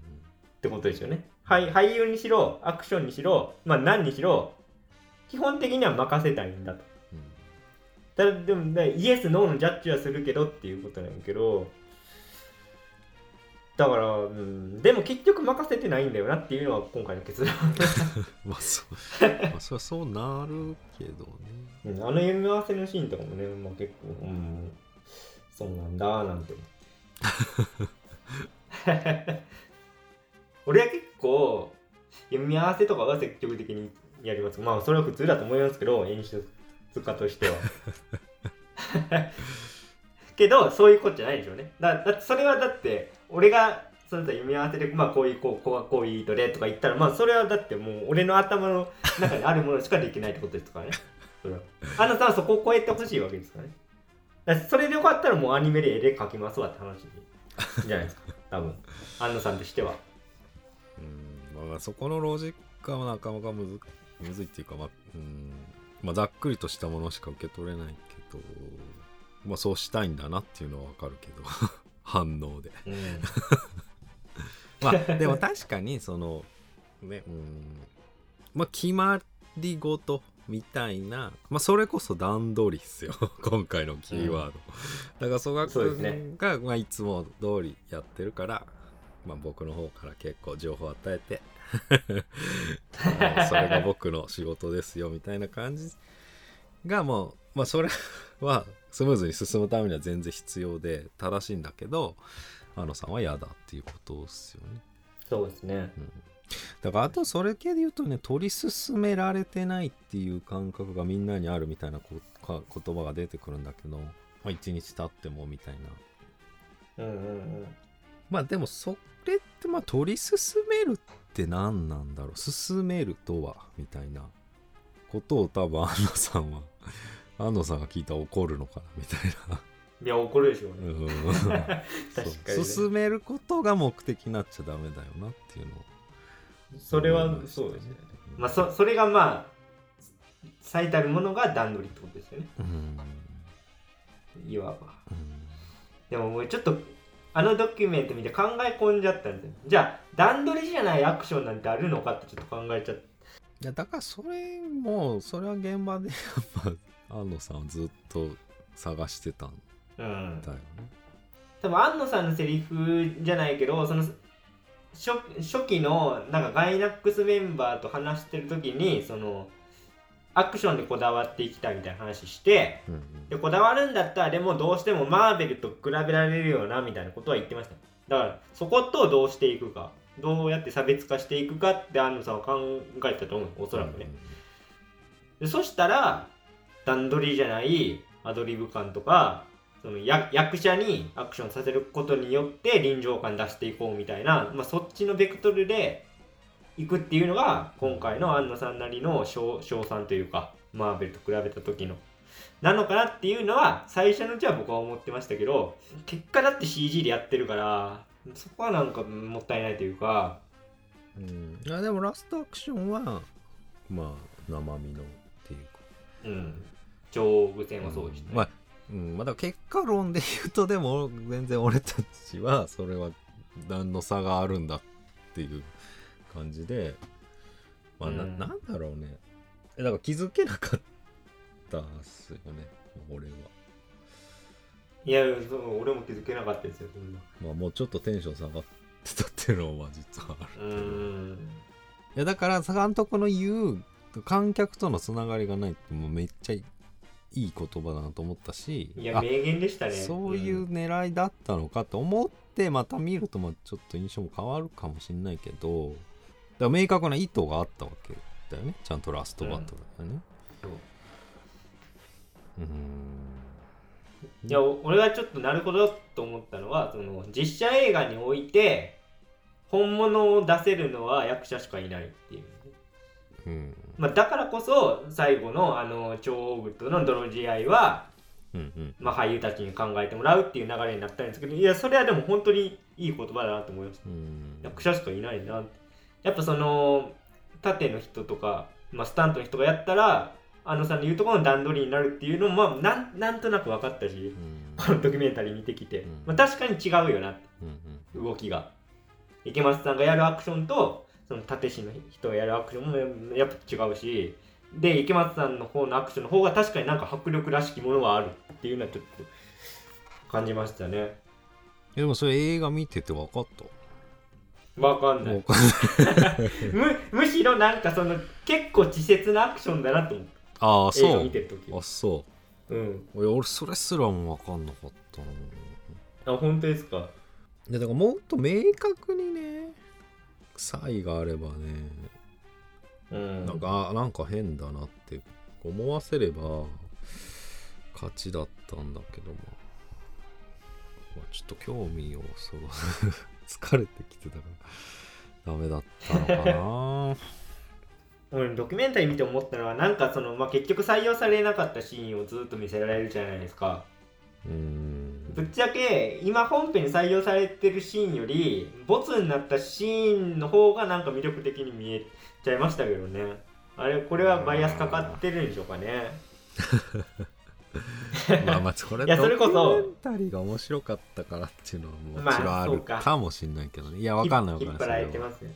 てことですよね。はい俳優にしろアクションにしろまあ何にしろ基本的には任せたいんだと。うん。ただでもねイエスノーのジャッジはするけどっていうことなんやけどだから、うん、でも結局任せてないんだよなっていうのは今回の結論。*laughs* まあそう。*laughs* まあそれはそうなるけどね。うんあの読み合わせのシーンとかもね、まあ、結構、うん、そうなんだなんて思って。*laughs* 俺は結構、読み合わせとかは積極的にやります。まあ、それは普通だと思いますけど、演出家としては。*laughs* けど、そういうことじゃないでしょうね。だだってそれはだって、俺がそ読み合わせで、まあ、こういう、こう、こうはこういう意図でとか言ったら、まあ、それはだってもう、俺の頭の中にあるものしかできないってことですからね。それはあなたはそこを超えてほしいわけですからね。それでよかったらもうアニメで絵で描きますわって話じゃないですか。*laughs* 多分。安野さんとしては。うんまあそこのロジックはなかなかむずむずいっていうか、まあうんまあ、ざっくりとしたものしか受け取れないけど、まあ、そうしたいんだなっていうのはわかるけど *laughs* 反応で。うん。*laughs* まあでも確かにそのねうんまあ決まり事みたいな、まあ、それこそ段取りっすよ *laughs* 今回のキーワード、だから曽我君ねが、まあ、いつも通りやってるから、まあ、僕の方から結構情報を与えてそれが僕の仕事ですよみたいな感じがもうまあそれはスムーズに進むためには全然必要で正しいんだけどあのさんは嫌だっていうことですよね。そうですね。だからあとそれ系で言うとね取り進められてないっていう感覚がみんなにあるみたいなこか言葉が出てくるんだけど、まあ、1日経ってもみたいなうんうんうん。まあでもそれってまあ取り進めるって何なんだろう進めるとはみたいなことを多分安野さんは *laughs* 安野さんが聞いたら怒るのかなみたいないや、怒るでしょうね。うん *laughs* ね。進めることが目的になっちゃダメだよなっていうのをそれはそうですね。うんまあ、そそれがまあ、最たるものが段取りってことですよね。うんいわば。うんでももうちょっと、あのドキュメント見て考え込んじゃったんでじゃあ段取りじゃないアクションなんてあるのかってちょっと考えちゃっいやだからそれもそれは現場でやっぱ安野さんはずっと探してたんたうんだよね。多分安野さんのセリフじゃないけどその初初期のなんかガイナックスメンバーと話してる時にそのアクションでこだわっていきたいみたいな話してうんでこだわるんだったらでもどうしてもマーベルと比べられるよなみたいなことは言ってました。だからそことどうしていくかどうやって差別化していくかって安野さんは考えてたと思うおそらくね、でそしたら段取りじゃないアドリブ感とかその役役者にアクションさせることによって臨場感出していこうみたいな、まあ、そっちのベクトルでいくっていうのが今回の安野さんなりの賞賞賛というかマーベルと比べた時のなのかなっていうのは最初のうちは僕は思ってましたけど結果だって CG でやってるからそこはなんかもったいないというか。うん。いやでもラストアクションはまあ生身のっていうか。うん。上部戦はそうでしたね、まあ、うん、まあだ結果論で言うとでも全然俺たちはそれは何の差があるんだっていう感じでまあな,、うん。ん、なんだろうね。えだから気づけなかったっすよね。俺は。いやそう俺も気づけなかったですよそんな。まあもうちょっとテンション下がってたっていうのは実はあるいやだから監督の言う観客とのつながりがないってもうめっちゃいい言葉だなと思ったし。あいや名言でしたね。そういう狙いだったのかと思ってまた見るとまあちょっと印象も変わるかもしれないけどだ明確な意図があったわけだよね。ちゃんとラストバトルだよね。そう。うーん。いやお俺がちょっとなるほどと思ったのはその実写映画において本物を出せるのは役者しかいないっていう、うん。まあ、だからこそ最後のあの超大具との泥仕合は、うんうん。まあ、俳優たちに考えてもらうっていう流れになったんですけどいやそれはでも本当にいい言葉だなと思いました。うん。役者しかいないなってやっぱその縦の人とか、まあ、スタントの人がやったらあのさんの言うところの段取りになるっていうのも、まあ、なんなんとなく分かったしうん。このドキュメンタリー見てきて、うん。まあ、確かに違うよなってうん。動きが。池松さんがやるアクションとその縦師の人がやるアクションもやっぱ違うしで池松さんの方のアクションの方が確かになんか迫力らしきものはあるっていうのはちょっと感じましたね。でもそれ映画見てて分かったわかんない。*laughs* むむしろなんかその結構稚拙なアクションだなと思ってああそう。見てる時あそう。ん。ういや俺それすらも分かんなかったな。あ本当ですか？いやだからもっと明確にね差異があればねうん。なんかあなんか変だなって思わせれば勝ちだったんだけども、まあ、ちょっと興味をそろ疲れてきてたからダメだったのかな。俺ドキュメンタリー見て思ったのはなんかその、まあ、結局採用されなかったシーンをずっと見せられるじゃないですか。うーん。ぶっちゃけ今本編に採用されてるシーンよりボツになったシーンの方がなんか魅力的に見えちゃいましたけどね。あれこれはバイアスかかってるんでしょうかね *laughs* *laughs* まあまあそれいやそれこそドキュメンタリーが面白かったからっていうのはもちろんあるかかもしんないけどね。いやわかんないわかんない引っ張られてますね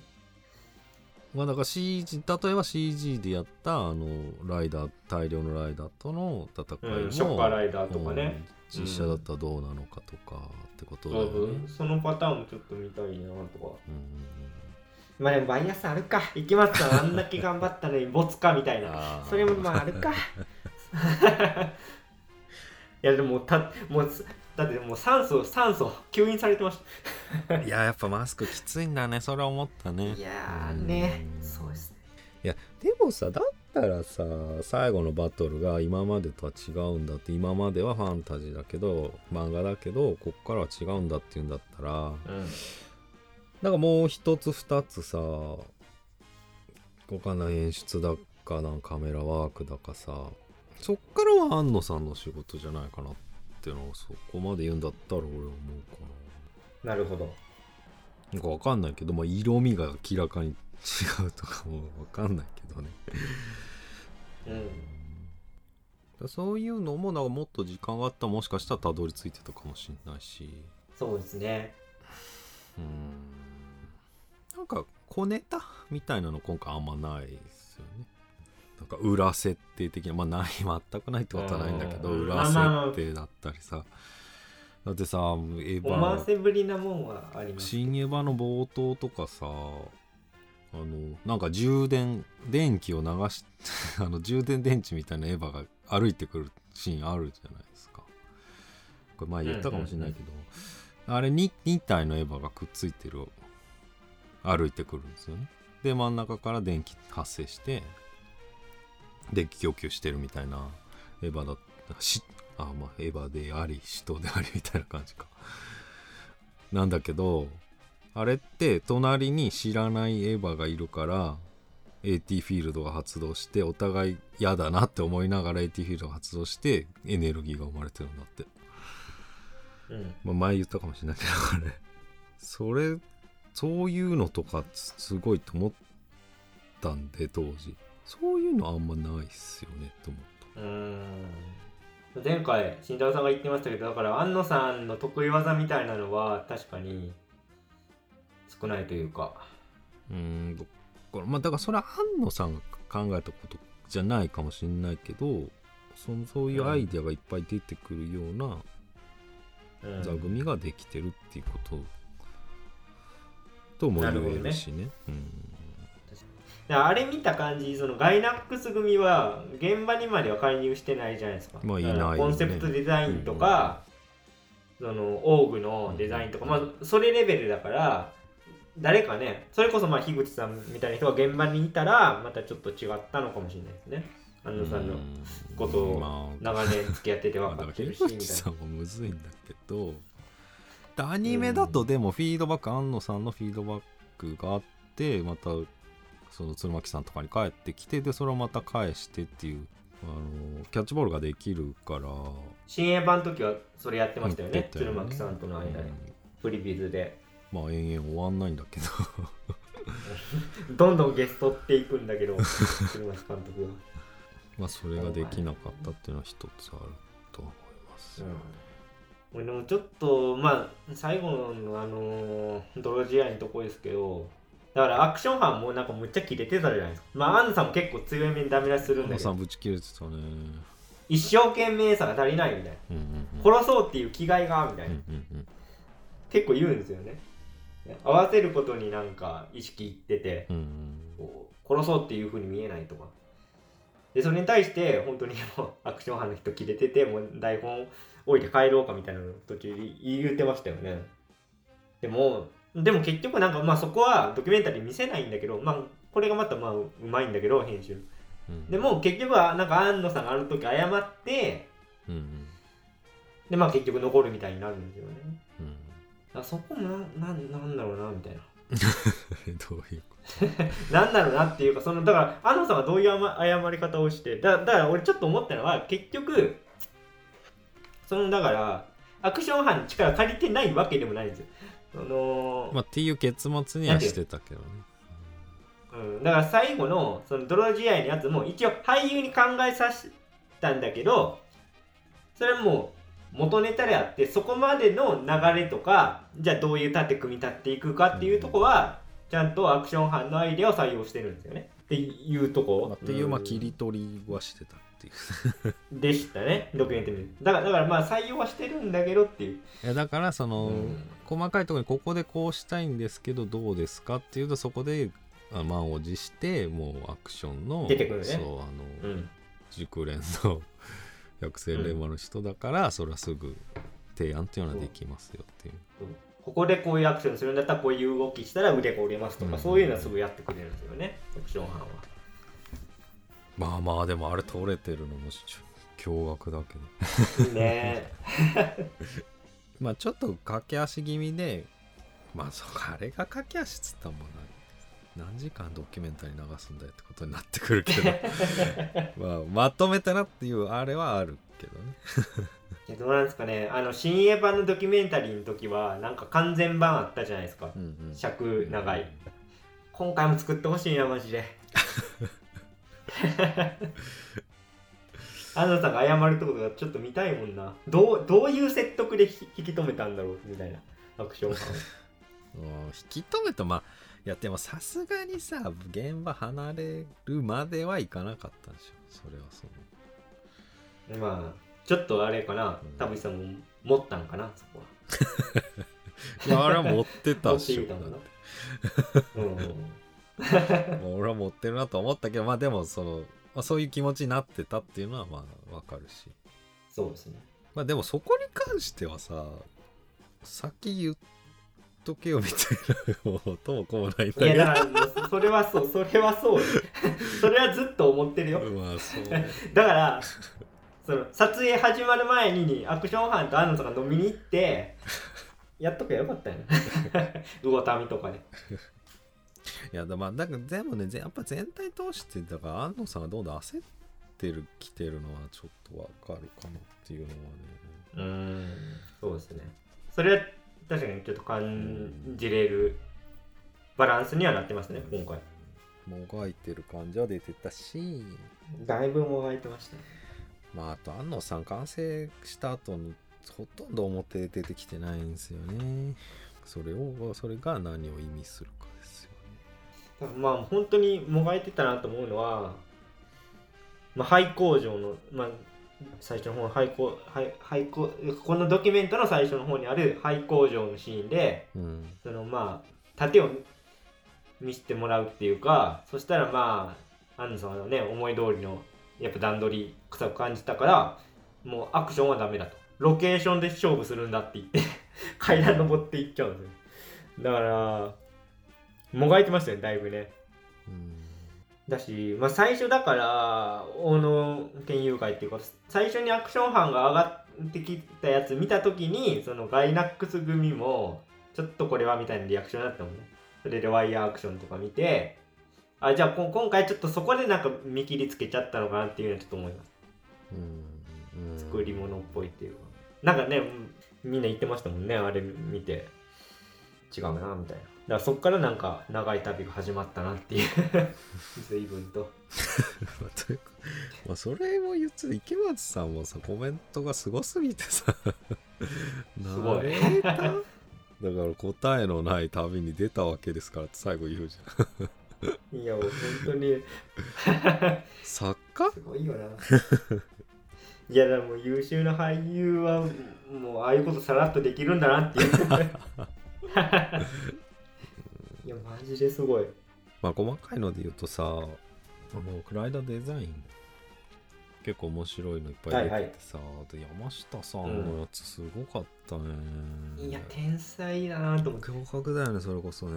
まあだから CG 例えば CG でやったあのライダー大量のライダーとの戦いも、うんショッカーライダーとかね。うん実写だったらどうなのかとかってことだよね、うんそのパターンもちょっと見たいなとか。うん。まあでもバイアスあるか。池松さんあんだけ頑張ったのにボツかみたいな。*laughs* それもまああるか。い *laughs* やでもたもうすだってもう酸素酸素吸引されてまし *laughs* いややっぱマスクきついんだね。それは思ったね。たいやーね。そうですね。いやでもさだったらさ最後のバトルが今までとは違うんだって今まではファンタジーだけど漫画だけどこっからは違うんだっていうんだったらうん。なんかもう一つ二つさわかんない演出だかなんカメラワークだかさそっからは安野さんの仕事じゃないかなっていうのをそこまで言うんだったら俺は思うかな。るほど。ななんかわかんないけど、まあ、色味が明らかに違うとかもわかんないけどね。うん。だそういうのもなんかもっと時間があったらもしかしたらたどり着いてたかもしれないし。そうですね。うん。なんか小ネタみたいなの今回あんまないなんか裏設定的なまあない *laughs* 全くないってことはないんだけどうん。裏設定だったりさ。だってさエヴァ新エヴァの冒頭とかさあのなんか充電電気を流し *laughs* あの充電電池みたいなエヴァが歩いてくるシーンあるじゃないですか。これ前言ったかもしれないけど、あれ 2, 2体のエヴァがくっついてる歩いてくるんですよね。で真ん中から電気発生して電気供給してるみたいなエヴァだったしあまあエヴァであり使徒でありみたいな感じか。なんだけどあれって隣に知らないエヴァがいるから AT フィールドが発動してお互い嫌だなって思いながら AT フィールドが発動してエネルギーが生まれてるんだって、うん。まあ、前言ったかもしれないけどあれ。それそういうのとかすすごいと思ったんで当時そういうのあんまないっすよねと思った。うーん前回慎太郎さんが言ってましたけどだから安野さんの得意技みたいなのは確かに少ないというか。うーんどっからまあだからそれは安野さんが考えたことじゃないかもしれないけどそのそういうアイデアがいっぱい出てくるようなうん。座組ができてるっていうこととも言えるしね。うんだからあれ見た感じそのガイナックス組は現場にまでは介入してないじゃないですか、まあいないコンセプトデザインとか、そのオーグのデザインとか、まあそれレベルだから誰かねそれこそまあ樋口さんみたいな人が現場にいたらまたちょっと違ったのかもしれないですね。安野さんのことをまあ長年付き合ってて分かってるし樋みたいな。口さんもむずいんだけどアニメだとでもフィードバック安野さんのフィードバックがあってまたその鶴巻さんとかに帰ってきてでそれをまた返してっていうあのキャッチボールができるから。新映版の時はそれやってましたよねやってたよ鶴巻さんとの間に、うん。プリビズで。まあ延々終わんないんだけど。*laughs* どんどんゲストっていくんだけど *laughs* 鶴巻監督が。まあそれができなかったっていうのは一つあると思います、うん、でもちょっとまあ最後のあのー泥仕合のとこですけどだからアクション班もなんかむっちゃキレてたじゃないですか。まあアンヌさんも結構強いめにダメ出しするんだぶち切れてたね。一生懸命さが足りないみたいな。うんうんうん。殺そうっていう気概がみたいな、うんうんうん。結構言うんですよね。合わせることになんか意識いっててうんうん。こう殺そうっていう風に見えないとか。でそれに対して本当にもう *laughs* アクション班の人切れててもう台本置いて帰ろうかみたいなの途中で言ってましたよね。でもでも結局なんかまあそこはドキュメンタリー見せないんだけどまあこれがまたまあうまいんだけど編集。うん。でも結局はなんか安野さんがあの時謝ってうんうん。でまあ結局残るみたいになるんですよね。うん。そこもななんなんだろうなみたいな。*laughs* どういうこ *laughs* なんだろうなっていうかそのだから安野さんがどういう謝り方をしてだだから俺ちょっと思ったのは結局そのだからアクション班に力借りてないわけでもないんですよそのと、まあ、っていう結末にはしてたけどね。うん、だから最後のその泥試合のやつも一応俳優に考えさせたんだけどそれはもう元ネタであってそこまでの流れとかじゃあどういう盾組み立っていくかっていうとこはちゃんとアクション班のアイデアを採用してるんですよね。っていうとこ、まあっていうまあん切り取りはしてたっていう。*laughs* でしたねドキュメンタリー。だからだからまあ採用はしてるんだけどっていう、いやだからその、うん細かいところにここでこうしたいんですけどどうですかっていうとそこであ満を持してもうアクションの出てくるね。そうあの、うん、熟練の百戦錬磨の人だから、それはすぐ提案っていうのはできますよっていう。ここでこういうアクションするんだったらこういう動きしたら腕が折れますとか、うん。そういうのはすぐやってくれるんですよね。アクション班は。まあまあでもあれ取れてるのも驚愕だけど。ねまあちょっと駆け足気味でまあそうあれが駆け足っつったもんな何時間ドキュメンタリー流すんだよってことになってくるけど。*laughs* まあまとめたなっていうあれはあるけどね。いやどうなんですかね。あの新映版のドキュメンタリーの時はなんか完全版あったじゃないですか。うんうん。尺長い。今回も作ってほしいなマジで *laughs* 安野さんが謝るところがちょっと見たいもんな。どうどういう説得でひ引き止めたんだろうみたいな。アクション *laughs* 引き止めた。まあいやでもさすがにさ現場離れるまではいかなかったでしょ。それはそのまあちょっとあれかな。うん田淵さんも持ったんかなそこは。*laughs* いやあれは持ってたっし *laughs* 俺は持ってるなと思ったけどまあでもその、まあ、そういう気持ちになってたっていうのはまあわかるし。そうですね。まあでもそこに関してはさ先言っとけよみたいなもうともこもないんだけど。いやだからそれはそうそれはそう *laughs* それはずっと思ってるよ。まあそう。*laughs* だからその撮影始まる前にアクション班と安野さんが飲みに行ってやっとけばよかったよね。*laughs* 魚民とかでいやだまあだからでもねぜやっぱ全体通してだから安野さんがどんどん焦ってるきてるのはちょっとわかるかなっていうのはね。うん。そうですね。それは確かにちょっと感じれるバランスにはなってますね今回。もがいてる感じは出てたし。だいぶもがいてましたね。まああと安野さん完成した後のほとんど表で出てきてないんですよね。それをそれが何を意味するかまあ本当にもがいてたなと思うのは、まあ、廃工場の、まあ、最初の方の廃工廃廃工このドキュメントの最初の方にある廃工場のシーンでうん。そのまあ盾を見せてもらうっていうかそしたらまあ安野さんはね思い通りのやっぱ段取り臭く感じたからもうアクションはダメだと。ロケーションで勝負するんだって言って階段登っていっちゃうんですよ。だからもがいてましたよねだいぶね。うん。だし、まあ、最初だから大野研究会っていうか最初にアクション班が上がってきたやつ見た時にそのガイナックス組もちょっとこれはみたいなリアクションだったもんね。それでワイヤーアクションとか見てあじゃあこ今回ちょっとそこでなんか見切りつけちゃったのかなっていうのはちょっと思います。うんうん。作り物っぽいっていうか。なんかねみんな言ってましたもんねあれ見て。違うなみたいなだからそっからなんか長い旅が始まったなっていう。*laughs* 随分と。*laughs* まあそれも言ってた池松さんもさコメントがすごすぎてさ。*laughs* ごい。だから答えのない旅に出たわけですからって最後言うじゃん。いやもう本当に。作家？すごいよな。いやでも優秀な俳優はもうああいうことさらっとできるんだなっていう。いやマジですごい。まあ細かいので言うとさもうクライダーデザイン結構面白いのいっぱい出ててさ、で山下さんのやつすごかったね、いや天才だなと思って。驚愕だよねそれこそね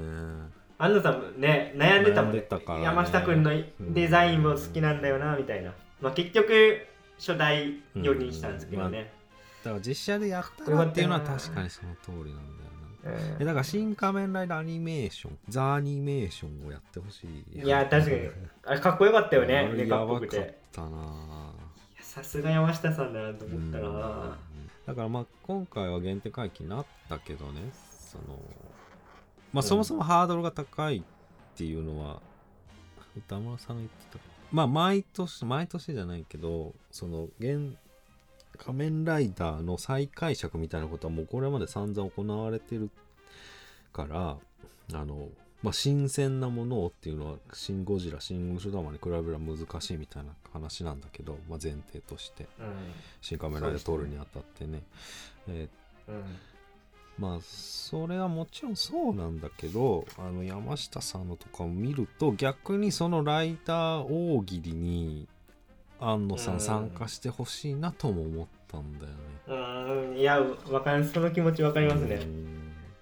安野さんもね悩んでたもんねたからね山下君のデザインも好きなんだよなみたいな。まあ結局初代寄りにしたんですけどね。だから実写でやったらっていうのは確かにその通りなんだよなうんえだから新仮面ライダーアニメーションザアニメーションをやってほしい。いや確かに。あれかっこよかったよね。メカやばかっっぽくて。たな。いやさすが山下さんだなと思ったうん。な。だからまあ今回は限定回帰になったけどね。そのまあそもそもハードルが高いっていうのは歌村さんが言ってた。まあ毎年毎年じゃないけどその現仮面ライダーの再解釈みたいなことはもうこれまで散々行われてるからあのまあ新鮮なものをっていうのは「シン・ゴジラ」「シン・ウルトラマン」に比べれば難しいみたいな話なんだけど、まあ、前提としてうん。新仮面ライダー撮るにあたってねえうん。ーまあそれはもちろんそうなんだけどあの山下さんのとかを見ると逆にそのライダー大喜利に安野さうん。ん参加してほしいなとも思ったんだよね。うーん。いやわかるその気持ちわかりますね。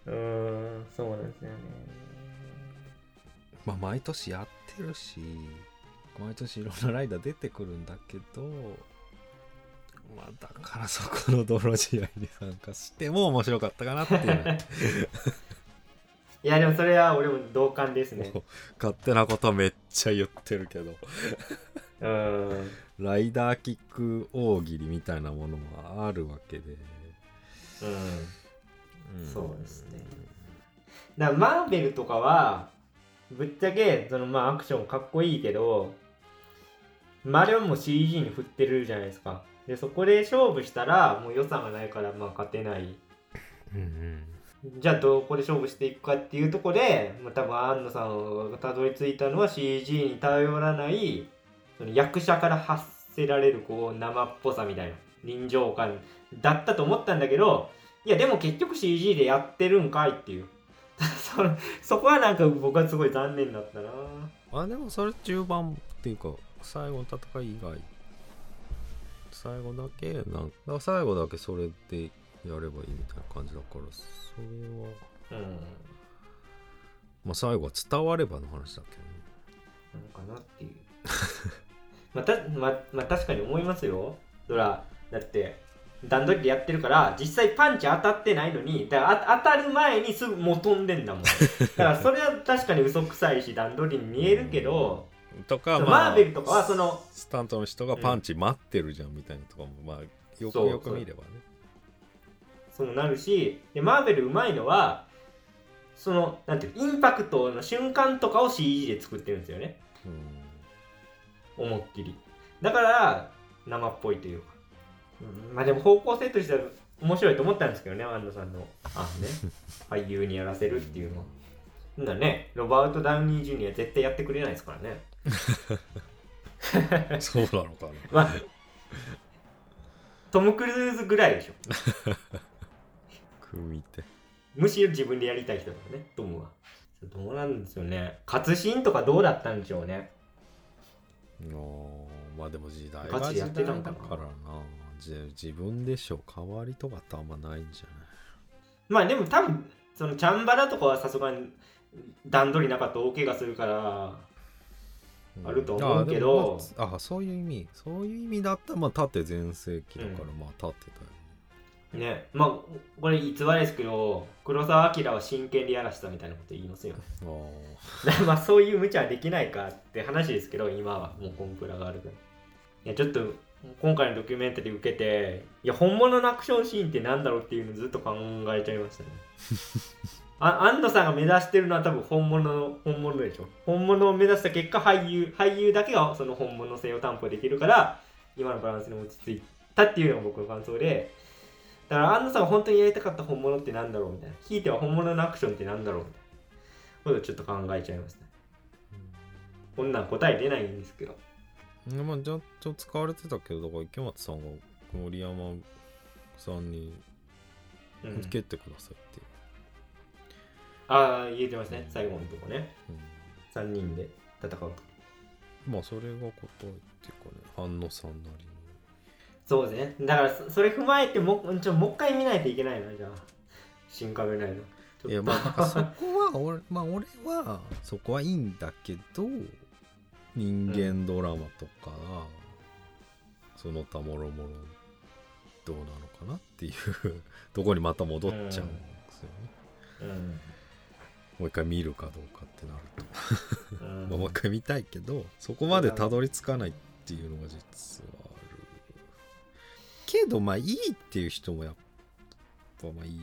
うん。そうなんですよね。まあ毎年やってるし毎年いろんなライダー出てくるんだけどまあだからそこの泥試合に参加しても面白かったかなっていう。ね *laughs* いやでもそれは俺も同感ですね。勝手なことめっちゃ言ってるけどうーん。ライダーキック大喜利みたいなものもあるわけで、うん。ん。そうですね。だからマーベルとかはぶっちゃけそのまあアクションかっこいいけどまああれはもう CG に振ってるじゃないですか。でそこで勝負したらもう予算がないからまあ勝てない。うんうん。じゃあどこで勝負していくかっていうところで、まあ、多分安野さんがたどり着いたのは CG に頼らないその役者から発せられるこう生っぽさみたいな臨場感だったと思ったんだけどいやでも結局 CG でやってるんかいっていう。*laughs* そこはなんか僕はすごい残念だったな。あでもそれ中盤っていうか最後の戦い以外最後だけなんか最後だけそれでやればいいみたいな感じだからそれはうん。まあ最後は伝わればの話だけなのかなっていう *laughs* まあたままあ確かに思いますよ。そらだって段取りでやってるから実際パンチ当たってないのにだからあ当たる前にすぐもう飛んでんだもん。*laughs* だからそれは確かに嘘くさいし段取りに見えるけど、どとかまあマーベルとかはそのスタントの人がパンチ待ってるじゃんみたいなとかもまあよくよく見ればね。そうなるしでマーベルうまいのはそのなんていうインパクトの瞬間とかを CG で作ってるんですよね。うん思いっきり。だから生っぽいというか、うん、まあでも方向性としては面白いと思ったんですけどね安野さんの。あね。*laughs* 俳優にやらせるっていうの。はなんだね。ロバート・ダウニー・ジュニア絶対やってくれないですからね。*laughs* そうなのかな。*laughs* まあトム・クルーズぐらいでしょ。組み手。むしろ自分でやりたい人だねトムは。どうなんですよね。活シーンとかどうだったんでしょうねまあでも時代が時代だからな。じ自分でしょ代わりとかってあんまないんじゃまあでも多分そのチャンバラとかはさすがに段取りなかったら大怪我するからないあると思うけど。あまああそういう意味。そういう意味だったらまあ縦全盛期だからうん。まあ立ってたよね、ね。まあこれ偽りですけど黒澤明は真剣でやらしたみたいなこと言いますよ。*laughs* まあそういう無茶はできないかって話ですけど今はもうコンプラがあるから。いやちょっと今回のドキュメンタリー受けていや本物のアクションシーンってなんだろうっていうのずっと考えちゃいましたね。*laughs* あ安野さんが目指してるのは多分本物の本物でしょ。本物を目指した結果俳優俳優だけがその本物性を担保できるから今のバランスに落ち着いたっていうのが僕の感想でだから安野さんが本当にやりたかった本物ってなんだろうみたいな。ひいては本物のアクションってなんだろうみたいなことをちょっと考えちゃいましたこんなん答え出ないんですけど。うんまあちゃんと使われてたけどだから池松さんが森山さんにうん蹴ってくださいっていう、ああ言えてますね。最後のとこね。うん。3人で戦うと。まあそれが答えっていうかね反野さんなりにそうね。だからそそれ踏まえてもうちょもう一回見ないといけないなじゃあ。新仮面ライダーいやまあなんか *laughs* そこは俺まあ俺はそこはいいんだけど人間ドラマとか、その他もろもろどうなのかなっていうとこにまた戻っちゃうんですよね、うん。もう一回見るかどうかってなると、*laughs* もう一回見たいけどそこまでたどり着かないっていうのが実けどまあいいっていう人もやっぱまあいる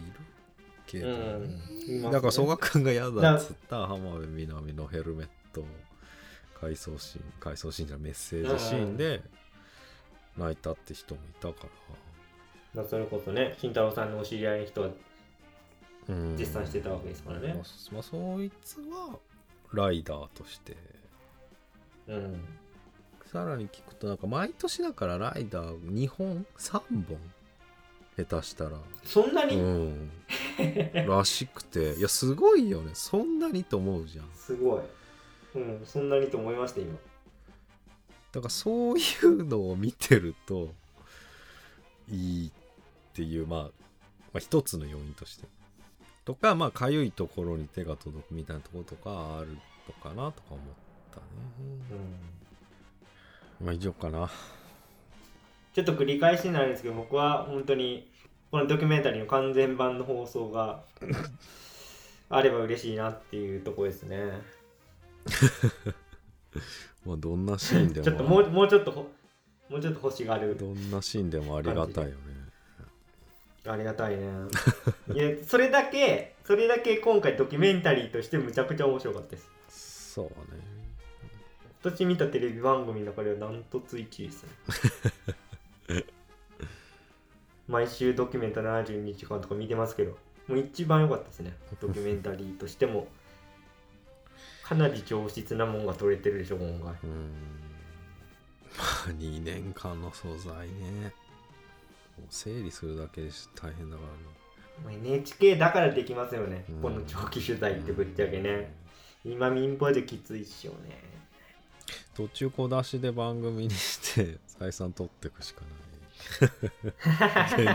けどね、うんね。だから曽我君が嫌だっつった浜辺美波のヘルメット回想シーン回想シーンじゃメッセージシーンで泣いたって人もいたかまあそれこそね慎太郎さんのお知り合いの人はら、うん、絶賛してたわけですからね。まあ、まあそいつはライダーとしてうんさらに聞くとなんか毎年だからライダー2本3本下手したら。そんなに、うん。*laughs* らしくて。いやすごいよね。そんなにと思うじゃん。すごい。うんそんなにと思いました今。だからそういうのを見てるといいっていうまあ、まあ一つの要因として。とかまあかゆいところに手が届くみたいなところとかあるのかなとか思ったね。うんまあ以上かな。ちょっと繰り返しになるんですけど僕は本当にこのドキュメンタリーの完全版の放送が *laughs* あれば嬉しいなっていうところですね。*laughs* まあどんなシーンでも。ちょっともうもうちょっとほもうちょっと欲しがるどんなシーンでもありがたいよね。ありがたいね。*laughs* いやそれだけそれだけ今回ドキュメンタリーとしてむちゃくちゃ面白かったです。そうね今年見たテレビ番組の中ではダントツ1位ですね。*laughs* 毎週ドキュメント72時間とか見てますけどもう一番良かったですね。ドキュメンタリーとしても。かなり上質なもんが撮れてるでしょ今回。うん。まあ2年間の素材ね。もう整理するだけで大変だからまあ NHK だからできますよね、うん。この長期取材ってぶっちゃけね、今民放できついっしょね途中小出しで番組にして *laughs* 採算取っていくしかない。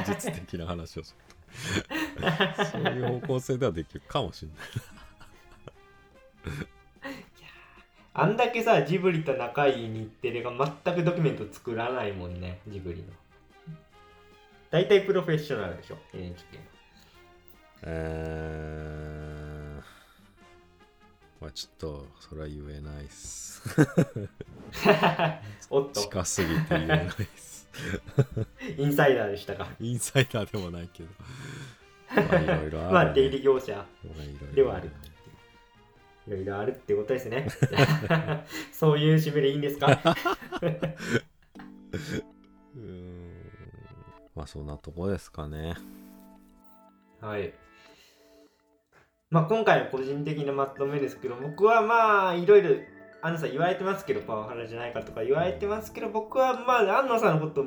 現実的な話をする。とそういう方向性ではできるかもしれないあんだけさジブリと仲いい日テレが全くドキュメント作らないもんねジブリの。大体プロフェッショナルでしょ NHK のえー、まあちょっとそれは言えないっす。*laughs* おっと。近すぎて言えないっす。インサイダーでしたか。インサイダーでもないけど。*laughs* まあいろいろある、ね、まあ出入り業者。ではあるいろいろあるってことですね。*laughs* そういう締めでいいんですか？うーん。まあそんなとこですかね。はいまあ今回の個人的なまとめですけど僕はまあいろいろ安野さん言われてますけどパワハラじゃないかとか言われてますけど僕はまあ安野さんのことを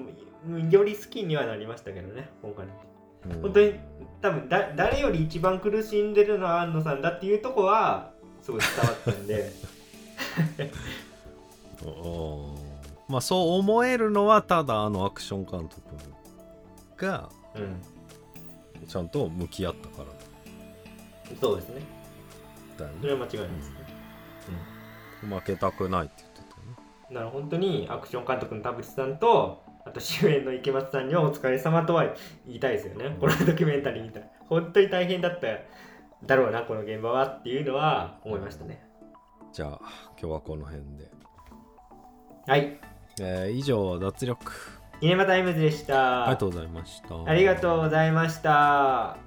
より好きにはなりましたけどね今回。のうん。本当に多分だ誰より一番苦しんでるのは安野さんだっていうとこはすごい伝わったんで。*laughs* まあそう思えるのはただあのアクション監督がうん。ちゃんと向き合ったからそうですね。だよね。それは間違いないですね、負けたくないって言ってたよね。うん、だから本当にアクション監督の田淵さんとあと主演の池松さんにはお疲れ様とは言いたいですよね、このドキュメンタリー見たら。本当に大変だっただろうなこの現場はっていうのは思いましたね。じゃあ今日はこの辺で、はい。えー以上脱力シネマタイムズでした。ありがとうございました。ありがとうございました